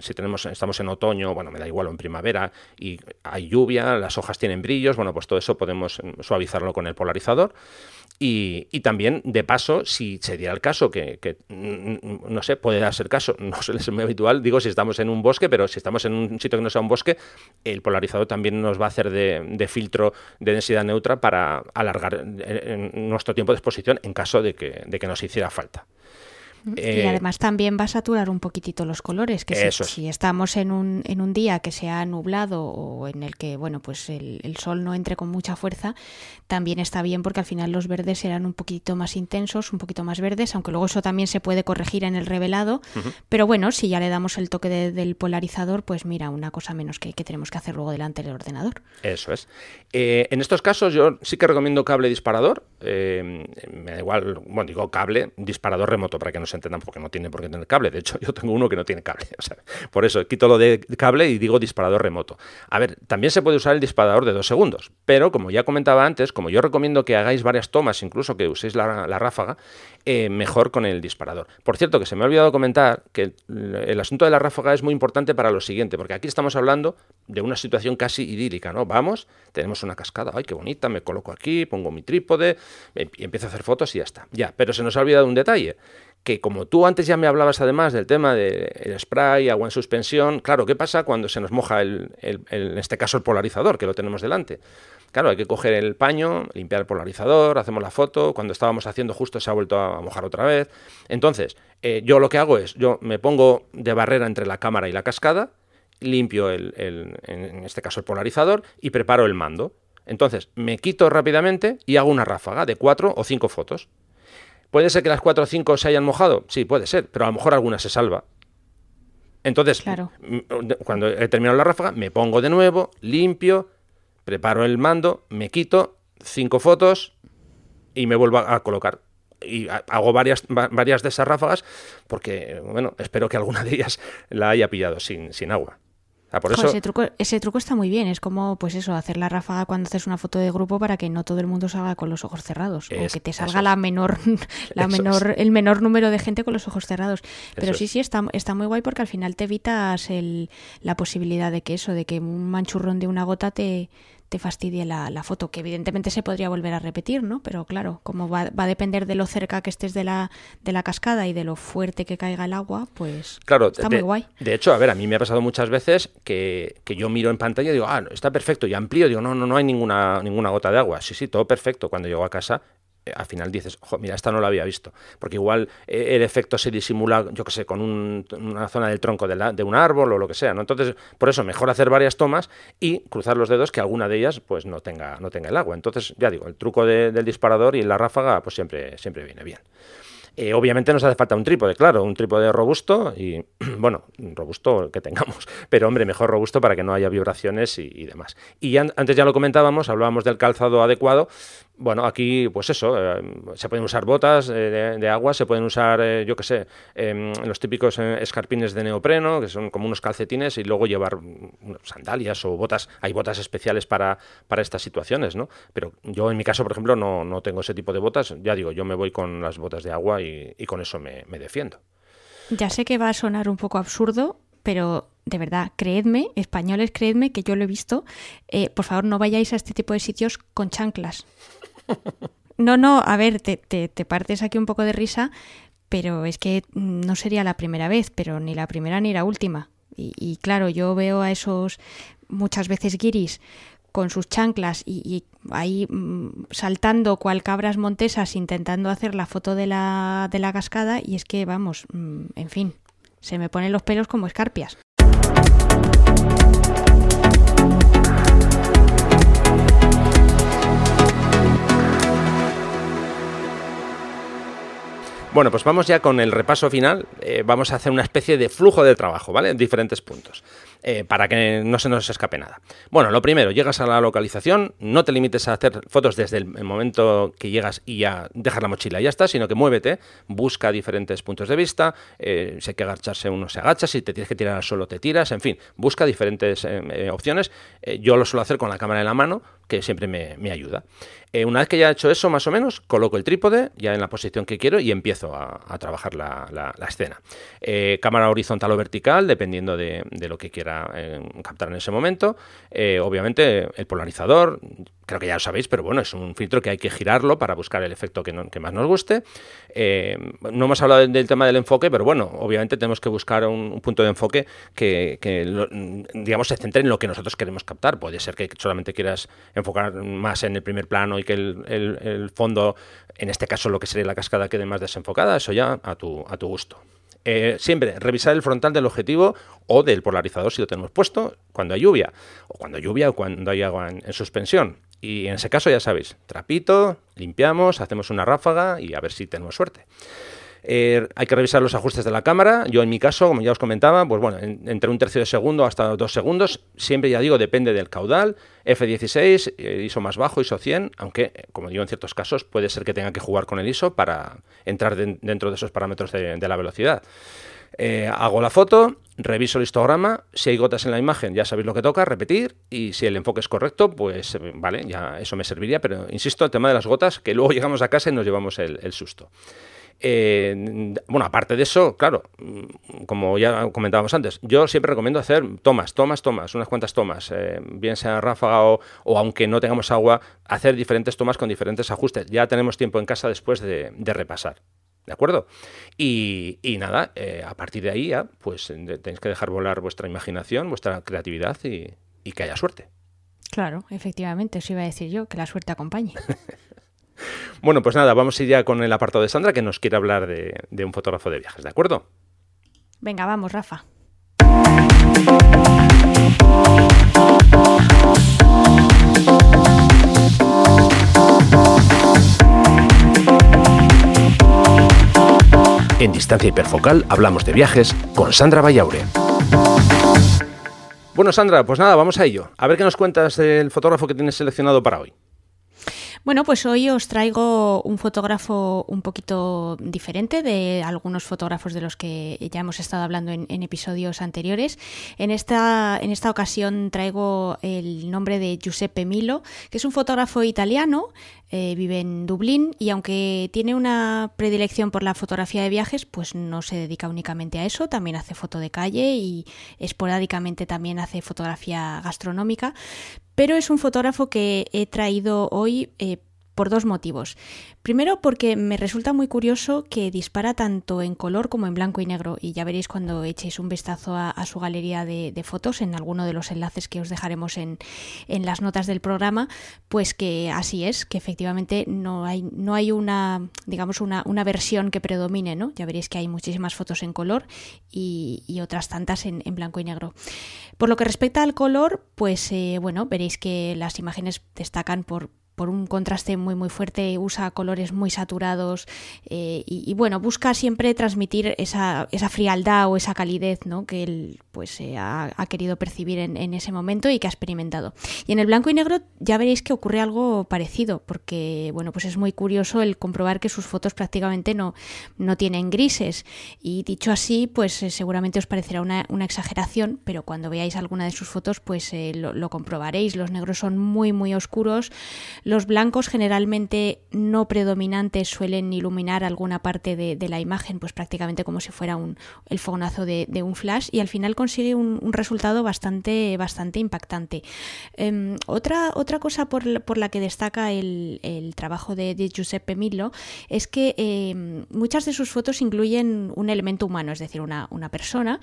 si tenemos, estamos en otoño, bueno, me da igual, o en primavera, y hay lluvia, las hojas tienen brillos, bueno, pues todo eso podemos suavizarlo con el polarizador. Y, también, de paso, si se diera el caso, que, mm, no sé, puede ser caso, no es muy habitual, digo si estamos en un bosque, pero si estamos en un sitio que no sea un bosque, el polarizador también nos va a hacer de, filtro de densidad neutra para alargar eh, nuestro tiempo de exposición en caso de de que nos hiciera falta y eh, además también va a saturar un poquitito los colores, que si, estamos en un, en un día que sea nublado o en el que bueno pues el, sol no entre con mucha fuerza, también está bien porque al final los verdes serán un poquito más intensos, un poquito más verdes, aunque luego eso también se puede corregir en el revelado, pero bueno, si ya le damos el toque del polarizador, pues mira, una cosa menos que, tenemos que hacer luego delante del ordenador. Eso es. Eh, en estos casos yo sí que recomiendo cable disparador, eh, me da igual, bueno, digo cable disparador remoto para que no se entiendan porque no tiene por qué tener cable. De hecho, yo tengo uno que no tiene cable. por eso quito lo de cable y digo disparador remoto. A ver, también se puede usar el disparador de dos segundos, pero como ya comentaba antes, como yo recomiendo que hagáis varias tomas, incluso que uséis la, ráfaga, eh, mejor con el disparador. Por cierto, que se me ha olvidado comentar que el, asunto de la ráfaga es muy importante para lo siguiente, porque aquí estamos hablando de una situación casi idílica, ¿no? Vamos, tenemos una cascada, ay, qué bonita, me coloco aquí, pongo mi trípode y empiezo a hacer fotos y ya está. Ya, pero se nos ha olvidado un detalle que como tú antes ya me hablabas además del tema del spray, agua en suspensión, claro, ¿qué pasa cuando se nos moja el, en este caso el polarizador, que lo tenemos delante? Claro, hay que coger el paño, limpiar el polarizador, hacemos la foto, cuando estábamos haciendo justo se ha vuelto a mojar otra vez. Entonces, eh, yo lo que hago es, yo me pongo de barrera entre la cámara y la cascada, limpio el, en este caso el polarizador y preparo el mando. Entonces, me quito rápidamente y hago una ráfaga de cuatro o cinco fotos. ¿Puede ser que las 4 o 5 se hayan mojado? Sí, puede ser, pero a lo mejor alguna se salva. Entonces, cuando he terminado la ráfaga, me pongo de nuevo, limpio, preparo el mando, me quito cinco fotos y me vuelvo a colocar. Y hago varias, varias de esas ráfagas porque, bueno, espero que alguna de ellas la haya pillado sin, sin agua ese, truco, ese truco está muy bien. Es como, pues eso, hacer la ráfaga cuando haces una foto de grupo para que no todo el mundo salga con los ojos cerrados. o que te salga la menor, la menor, el menor número de gente con los ojos cerrados. Pero sí, sí, está, está muy guay porque al final te evitas el, la posibilidad de que eso, de que un manchurrón de una gota te, te fastidie la, foto, que evidentemente se podría volver a repetir, ¿no? Pero claro, como va, a depender de lo cerca que estés de la, de la cascada y de lo fuerte que caiga el agua, pues claro, está muy guay. De hecho, a ver, a mí me ha pasado muchas veces que, que, yo miro en pantalla y digo, ah, está perfecto, y amplío, digo, no, no, no hay ninguna, ninguna gota de agua. Sí, sí, todo perfecto. Cuando llego a casa al final dices, ojo, mira, esta no la había visto. Porque igual eh, el efecto se disimula, yo que sé, con una zona del tronco de, un árbol o lo que sea, ¿no? Entonces, por eso, mejor hacer varias tomas y cruzar los dedos que alguna de ellas pues no tenga, no tenga el agua. Entonces, ya digo, el truco del disparador y la ráfaga pues siempre, siempre viene bien. Eh, obviamente nos hace falta un trípode, claro, un trípode robusto y, bueno, robusto que tengamos, pero hombre, mejor robusto para que no haya vibraciones y, demás. Y antes ya lo comentábamos, hablábamos del calzado adecuado. Bueno, aquí, pues eso, eh, se pueden usar botas eh, de, agua, se pueden usar, eh, yo qué sé, em, los típicos escarpines de neopreno, que son como unos calcetines, y luego llevar sandalias o botas. Hay botas especiales para, para estas situaciones, ¿no? Pero yo, en mi caso, por ejemplo, no, no tengo ese tipo de botas. Ya digo, yo me voy con las botas de agua y, con eso me, me defiendo. Ya sé que va a sonar un poco absurdo, pero de verdad, creedme, españoles, creedme que yo lo he visto. por favor, no vayáis a este tipo de sitios con chanclas. No, no, a ver, te, te, partes aquí un poco de risa, pero es que no sería la primera vez, pero ni la primera ni la última. Y, claro, yo veo a esos muchas veces guiris con sus chanclas y, ahí mm, saltando cual cabras montesas intentando hacer la foto de la, de la cascada y es que, vamos, mm, en fin, se me ponen los pelos como escarpias. Bueno, pues vamos ya con el repaso final. Eh, vamos a hacer una especie de flujo de trabajo, ¿vale? En diferentes puntos. Eh, para que no se nos escape nada. Bueno, lo primero, llegas a la localización, no te limites a hacer fotos desde el momento que llegas y ya dejar la mochila y ya está, sino que muévete, busca diferentes puntos de vista, eh, si hay que agacharse uno se agacha, si te tienes que tirar al suelo te tiras, en fin, busca diferentes opciones. yo lo suelo hacer con la cámara en la mano, que siempre me, ayuda. una vez que ya he hecho eso, más o menos, coloco el trípode ya en la posición que quiero y empiezo a, trabajar la, escena. cámara horizontal o vertical, dependiendo de lo que quiera captar en ese momento. Eh, obviamente el polarizador, creo que ya lo sabéis, pero bueno, es un filtro que hay que girarlo para buscar el efecto que, más nos guste. Eh, no hemos hablado del, tema del enfoque, pero bueno, obviamente tenemos que buscar un, punto de enfoque que, digamos, se centre en lo que nosotros queremos captar. Puede ser que solamente quieras enfocar más en el primer plano y que el, fondo, en este caso lo que sería la cascada, quede más desenfocada, eso ya a tu, a tu gusto. Eh, siempre revisar el frontal del objetivo o del polarizador si lo tenemos puesto cuando hay lluvia, o cuando hay lluvia o cuando hay agua en, suspensión. Y en ese caso ya sabéis, trapito, limpiamos, hacemos una ráfaga y a ver si tenemos suerte. Eh, hay que revisar los ajustes de la cámara. Yo en mi caso, como ya os comentaba, pues bueno, entre un tercio de segundo hasta dos segundos. Siempre ya digo, depende del caudal. F16, eh, ISO más bajo, ISO 100, aunque, eh, como digo, en ciertos casos puede ser que tenga que jugar con el ISO para entrar dentro de esos parámetros de, la velocidad. hago la foto, reviso el histograma, si hay gotas en la imagen ya sabéis lo que toca, repetir, y si el enfoque es correcto, pues vale, ya eso me serviría, pero insisto, el tema de las gotas, que luego llegamos a casa y nos llevamos el susto. Eh, bueno, aparte de eso, claro, mm, como ya comentábamos antes, yo siempre recomiendo hacer tomas, tomas, tomas, unas cuantas tomas, eh, bien sea ráfaga o, aunque no tengamos agua, hacer diferentes tomas con diferentes ajustes. Ya tenemos tiempo en casa después de, repasar. ¿De acuerdo? Y, nada, eh, a partir de ahí ya, pues tenéis que dejar volar vuestra imaginación, vuestra creatividad y, y que haya suerte. Claro, efectivamente, eso iba a decir yo, que la suerte acompañe. Bueno, pues nada, vamos a ir ya con el apartado de Sandra que nos quiere hablar de, un fotógrafo de viajes, ¿de acuerdo? Venga, vamos, Rafa. En Distancia Hiperfocal hablamos de viajes con Sandra Vallaure. Bueno, Sandra, pues nada, vamos a ello. A ver qué nos cuentas del fotógrafo que tienes seleccionado para hoy. Bueno, pues hoy os traigo un fotógrafo un poquito diferente de algunos fotógrafos de los que ya hemos estado hablando en, episodios anteriores. En esta, en esta ocasión traigo el nombre de Giuseppe Milo, que es un fotógrafo italiano, eh, vive en Dublín y aunque tiene una predilección por la fotografía de viajes, pues no se dedica únicamente a eso, también hace foto de calle y esporádicamente también hace fotografía gastronómica, pero es un fotógrafo que he traído hoy eh, por dos motivos. Primero porque me resulta muy curioso que dispara tanto en color como en blanco y negro y ya veréis cuando echéis un vistazo a, su galería de, fotos en alguno de los enlaces que os dejaremos en, las notas del programa, pues que así es, que efectivamente no hay, no hay una, digamos, una, versión que predomine, ¿no? Ya veréis que hay muchísimas fotos en color y, otras tantas en, blanco y negro. Por lo que respecta al color, pues eh, bueno, veréis que las imágenes destacan por por un contraste muy muy fuerte, usa colores muy saturados eh, y, bueno, busca siempre transmitir esa, esa frialdad o esa calidez ¿no? que él pues, eh, ha, querido percibir en, ese momento y que ha experimentado. Y en el blanco y negro ya veréis que ocurre algo parecido, porque bueno, pues es muy curioso el comprobar que sus fotos prácticamente no, no tienen grises. Y dicho así, pues eh, seguramente os parecerá una, una, exageración, pero cuando veáis alguna de sus fotos, pues lo, lo comprobaréis. Los negros son muy, muy oscuros. Los blancos generalmente no predominantes suelen iluminar alguna parte de, la imagen, pues prácticamente como si fuera un, el fogonazo de, un flash y al final consigue un, resultado bastante, bastante impactante. Em, otra, otra cosa por, la que destaca el, trabajo de, Giuseppe Millo es que em, muchas de sus fotos incluyen un elemento humano, es decir, una persona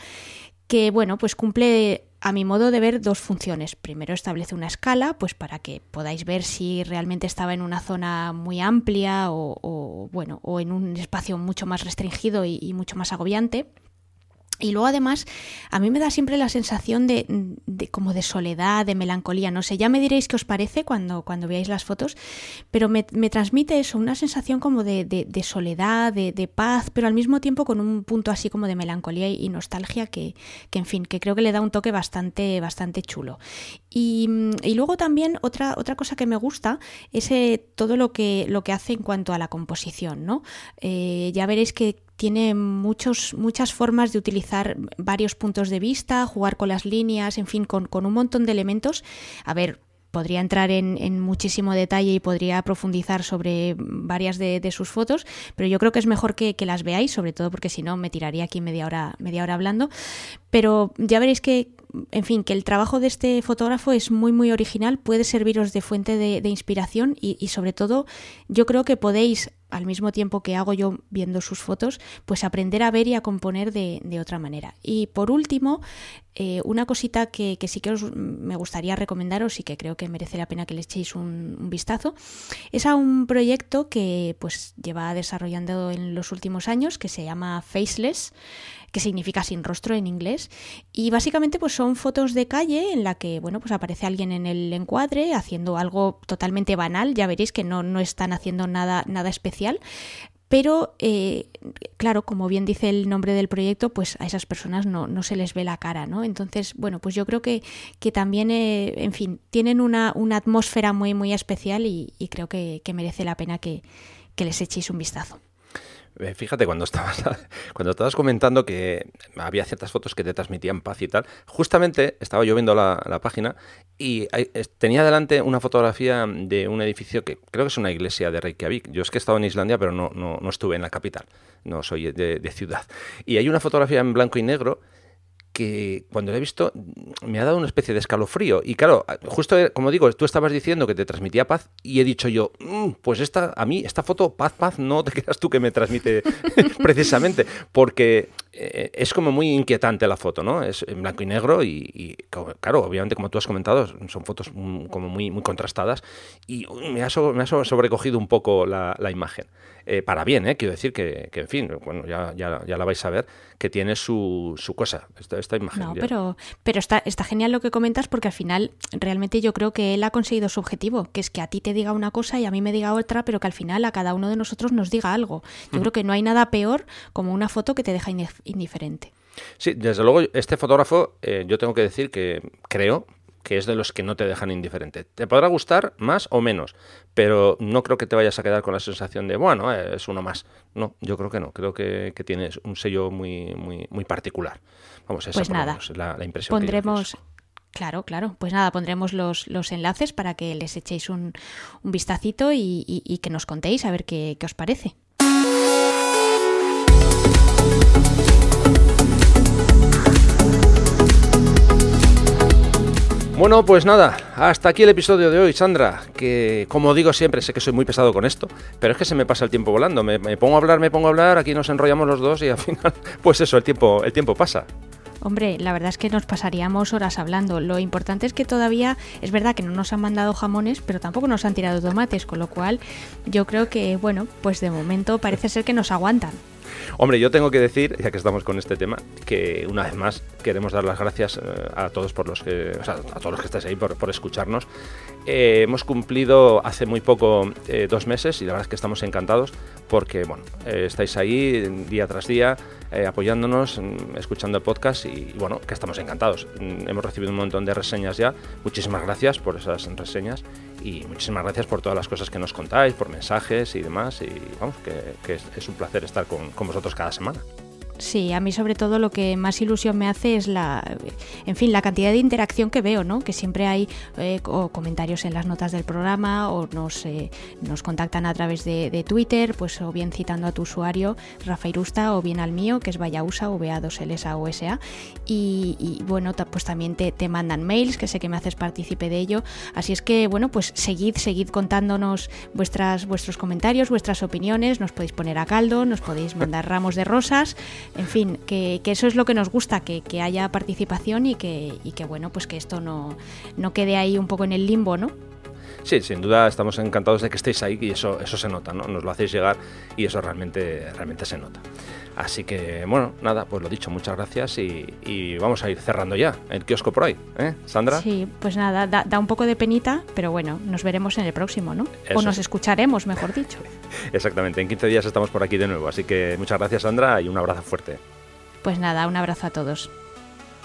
que bueno, pues cumple a mi modo de ver dos funciones. Primero establece una escala, pues para que podáis ver si realmente estaba en una zona muy amplia o, bueno, o en un espacio mucho más restringido y mucho más agobiante. Y luego además a mí me da siempre la sensación de, como de soledad, de melancolía, no sé, ya me diréis qué os parece cuando, cuando veáis las fotos, pero me, me transmite eso, una sensación como de, de soledad, de, paz, pero al mismo tiempo con un punto así como de melancolía y, nostalgia que, que, en fin, que creo que le da un toque bastante, bastante chulo. Y, y luego también otra, otra cosa que me gusta es eh, todo lo que, lo que hace en cuanto a la composición, ¿no? Eh, ya veréis que tiene muchos, muchas formas de utilizar varios puntos de vista, jugar con las líneas, en fin, con, un montón de elementos. A ver, podría entrar en, muchísimo detalle y podría profundizar sobre varias de, sus fotos, pero yo creo que es mejor que, las veáis, sobre todo porque si no me tiraría aquí media hora, media hora hablando. Pero ya veréis que, en fin, que el trabajo de este fotógrafo es muy, muy original, puede serviros de fuente de, inspiración y, sobre todo yo creo que podéis al mismo tiempo que hago yo viendo sus fotos, pues aprender a ver y a componer de, otra manera. Y por último, eh, una cosita que, sí que os, me gustaría recomendaros y que creo que merece la pena que le echéis un, vistazo, es a un proyecto que pues lleva desarrollando en los últimos años, que se llama Faceless, que significa sin rostro en inglés. Y básicamente pues son fotos de calle en la que, bueno, pues aparece alguien en el encuadre haciendo algo totalmente banal, ya veréis que no, no están haciendo nada, nada especial, pero, eh, claro, como bien dice el nombre del proyecto, pues a esas personas no, no se les ve la cara, ¿no? Entonces, bueno, pues yo creo que, que también, eh, en fin, tienen una, una, atmósfera muy, muy especial y, creo que, que merece la pena que, que les echéis un vistazo. Eh, fíjate, cuando estabas, cuando estabas comentando que había ciertas fotos que te transmitían paz y tal, justamente estaba yo viendo la, página y tenía delante una fotografía de un edificio que creo que es una iglesia de Reykjavik. Yo es que he estado en Islandia, pero no, no, no estuve en la capital, no soy de ciudad. Y hay una fotografía en blanco y negro que cuando la he visto me ha dado una especie de escalofrío. Y claro, justo eh, como digo, tú estabas diciendo que te transmitía paz y he dicho yo, mm, pues esta, a mí esta foto, paz, paz, no te creas tú que me transmite precisamente, porque eh, es como muy inquietante la foto, ¿no? Es en blanco y negro y, claro, obviamente como tú has comentado, son fotos como muy, muy contrastadas y me ha, me ha sobrecogido un poco la, imagen. Eh, para bien, ¿eh? Quiero decir que, en fin, bueno, ya, ya, ya, la vais a ver, que tiene su, su cosa, esta, esta imagen. No, pero, pero está, está genial lo que comentas porque al final realmente yo creo que él ha conseguido su objetivo, que es que a ti te diga una cosa y a mí me diga otra, pero que al final a cada uno de nosotros nos diga algo. Yo creo que no hay nada peor como una foto que te deja indiferente. Sí, desde luego, este fotógrafo, eh, yo tengo que decir que creo que es de los que no te dejan indiferente. Te podrá gustar más o menos, pero no creo que te vayas a quedar con la sensación de, bueno, eh, es uno más. No, yo creo que no. Creo que, que tienes un sello muy, muy, muy particular. Vamos, esa pues nada, la, impresión. Pondremos. Claro, claro. Pues nada, pondremos los, los enlaces para que les echéis un, un vistacito y, y, que nos contéis a ver qué, qué os parece. Bueno, pues nada, hasta aquí el episodio de hoy, Sandra, que como digo siempre, sé que soy muy pesado con esto, pero es que se me pasa el tiempo volando, me, pongo a hablar, me pongo a hablar, aquí nos enrollamos los dos y al final, pues eso, el tiempo, el tiempo pasa. Hombre, la verdad es que nos pasaríamos horas hablando. Lo importante es que todavía es verdad que no nos han mandado jamones, pero tampoco nos han tirado tomates, con lo cual yo creo que, bueno, pues de momento parece ser que nos aguantan. Hombre, yo tengo que decir, ya que estamos con este tema, que una vez más queremos dar las gracias eh, a todos por los que, a todos los que estáis ahí por, escucharnos. Eh, hemos cumplido hace muy poco eh, dos meses y la verdad es que estamos encantados porque bueno, eh, estáis ahí día tras día apoyándonos, mm, escuchando el podcast y, bueno, que estamos encantados. Mm, hemos recibido un montón de reseñas ya. Muchísimas gracias por esas reseñas y muchísimas gracias por todas las cosas que nos contáis, por mensajes y demás. Y vamos, que, es, un placer estar con vosotros cada semana. Sí, a mí sobre todo lo que más ilusión me hace es la, en fin, la cantidad de interacción que veo, ¿no? Que siempre hay eh, comentarios en las notas del programa o nos, eh, nos contactan a través de, Twitter, pues o bien citando a tu usuario Rafa Irusta o bien al mío que es Vayausa VA2LSA o SA y, y bueno, pues también te, te, mandan mails que sé que me haces partícipe de ello, así es que bueno, pues seguid, seguid contándonos vuestras vuestros comentarios, vuestras opiniones, nos podéis poner a caldo, nos podéis mandar ramos de rosas en fin, que, eso es lo que nos gusta, que, haya participación y que, y que, bueno, pues que esto no, no quede ahí un poco en el limbo, ¿no? Sí, sin duda estamos encantados de que estéis ahí y eso, eso se nota, ¿no? Nos lo hacéis llegar y eso realmente, realmente se nota. Así que, bueno, nada, pues lo dicho, muchas gracias y, vamos a ir cerrando ya el kiosco por ahí, ¿eh, Sandra? Sí, pues nada, da, un poco de penita, pero bueno, nos veremos en el próximo, ¿no? o nos escucharemos, mejor dicho. Exactamente, en 15 días estamos por aquí de nuevo, así que muchas gracias, Sandra, y un abrazo fuerte. Pues nada, un abrazo a todos.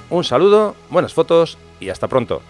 Un saludo, buenas fotos y hasta pronto.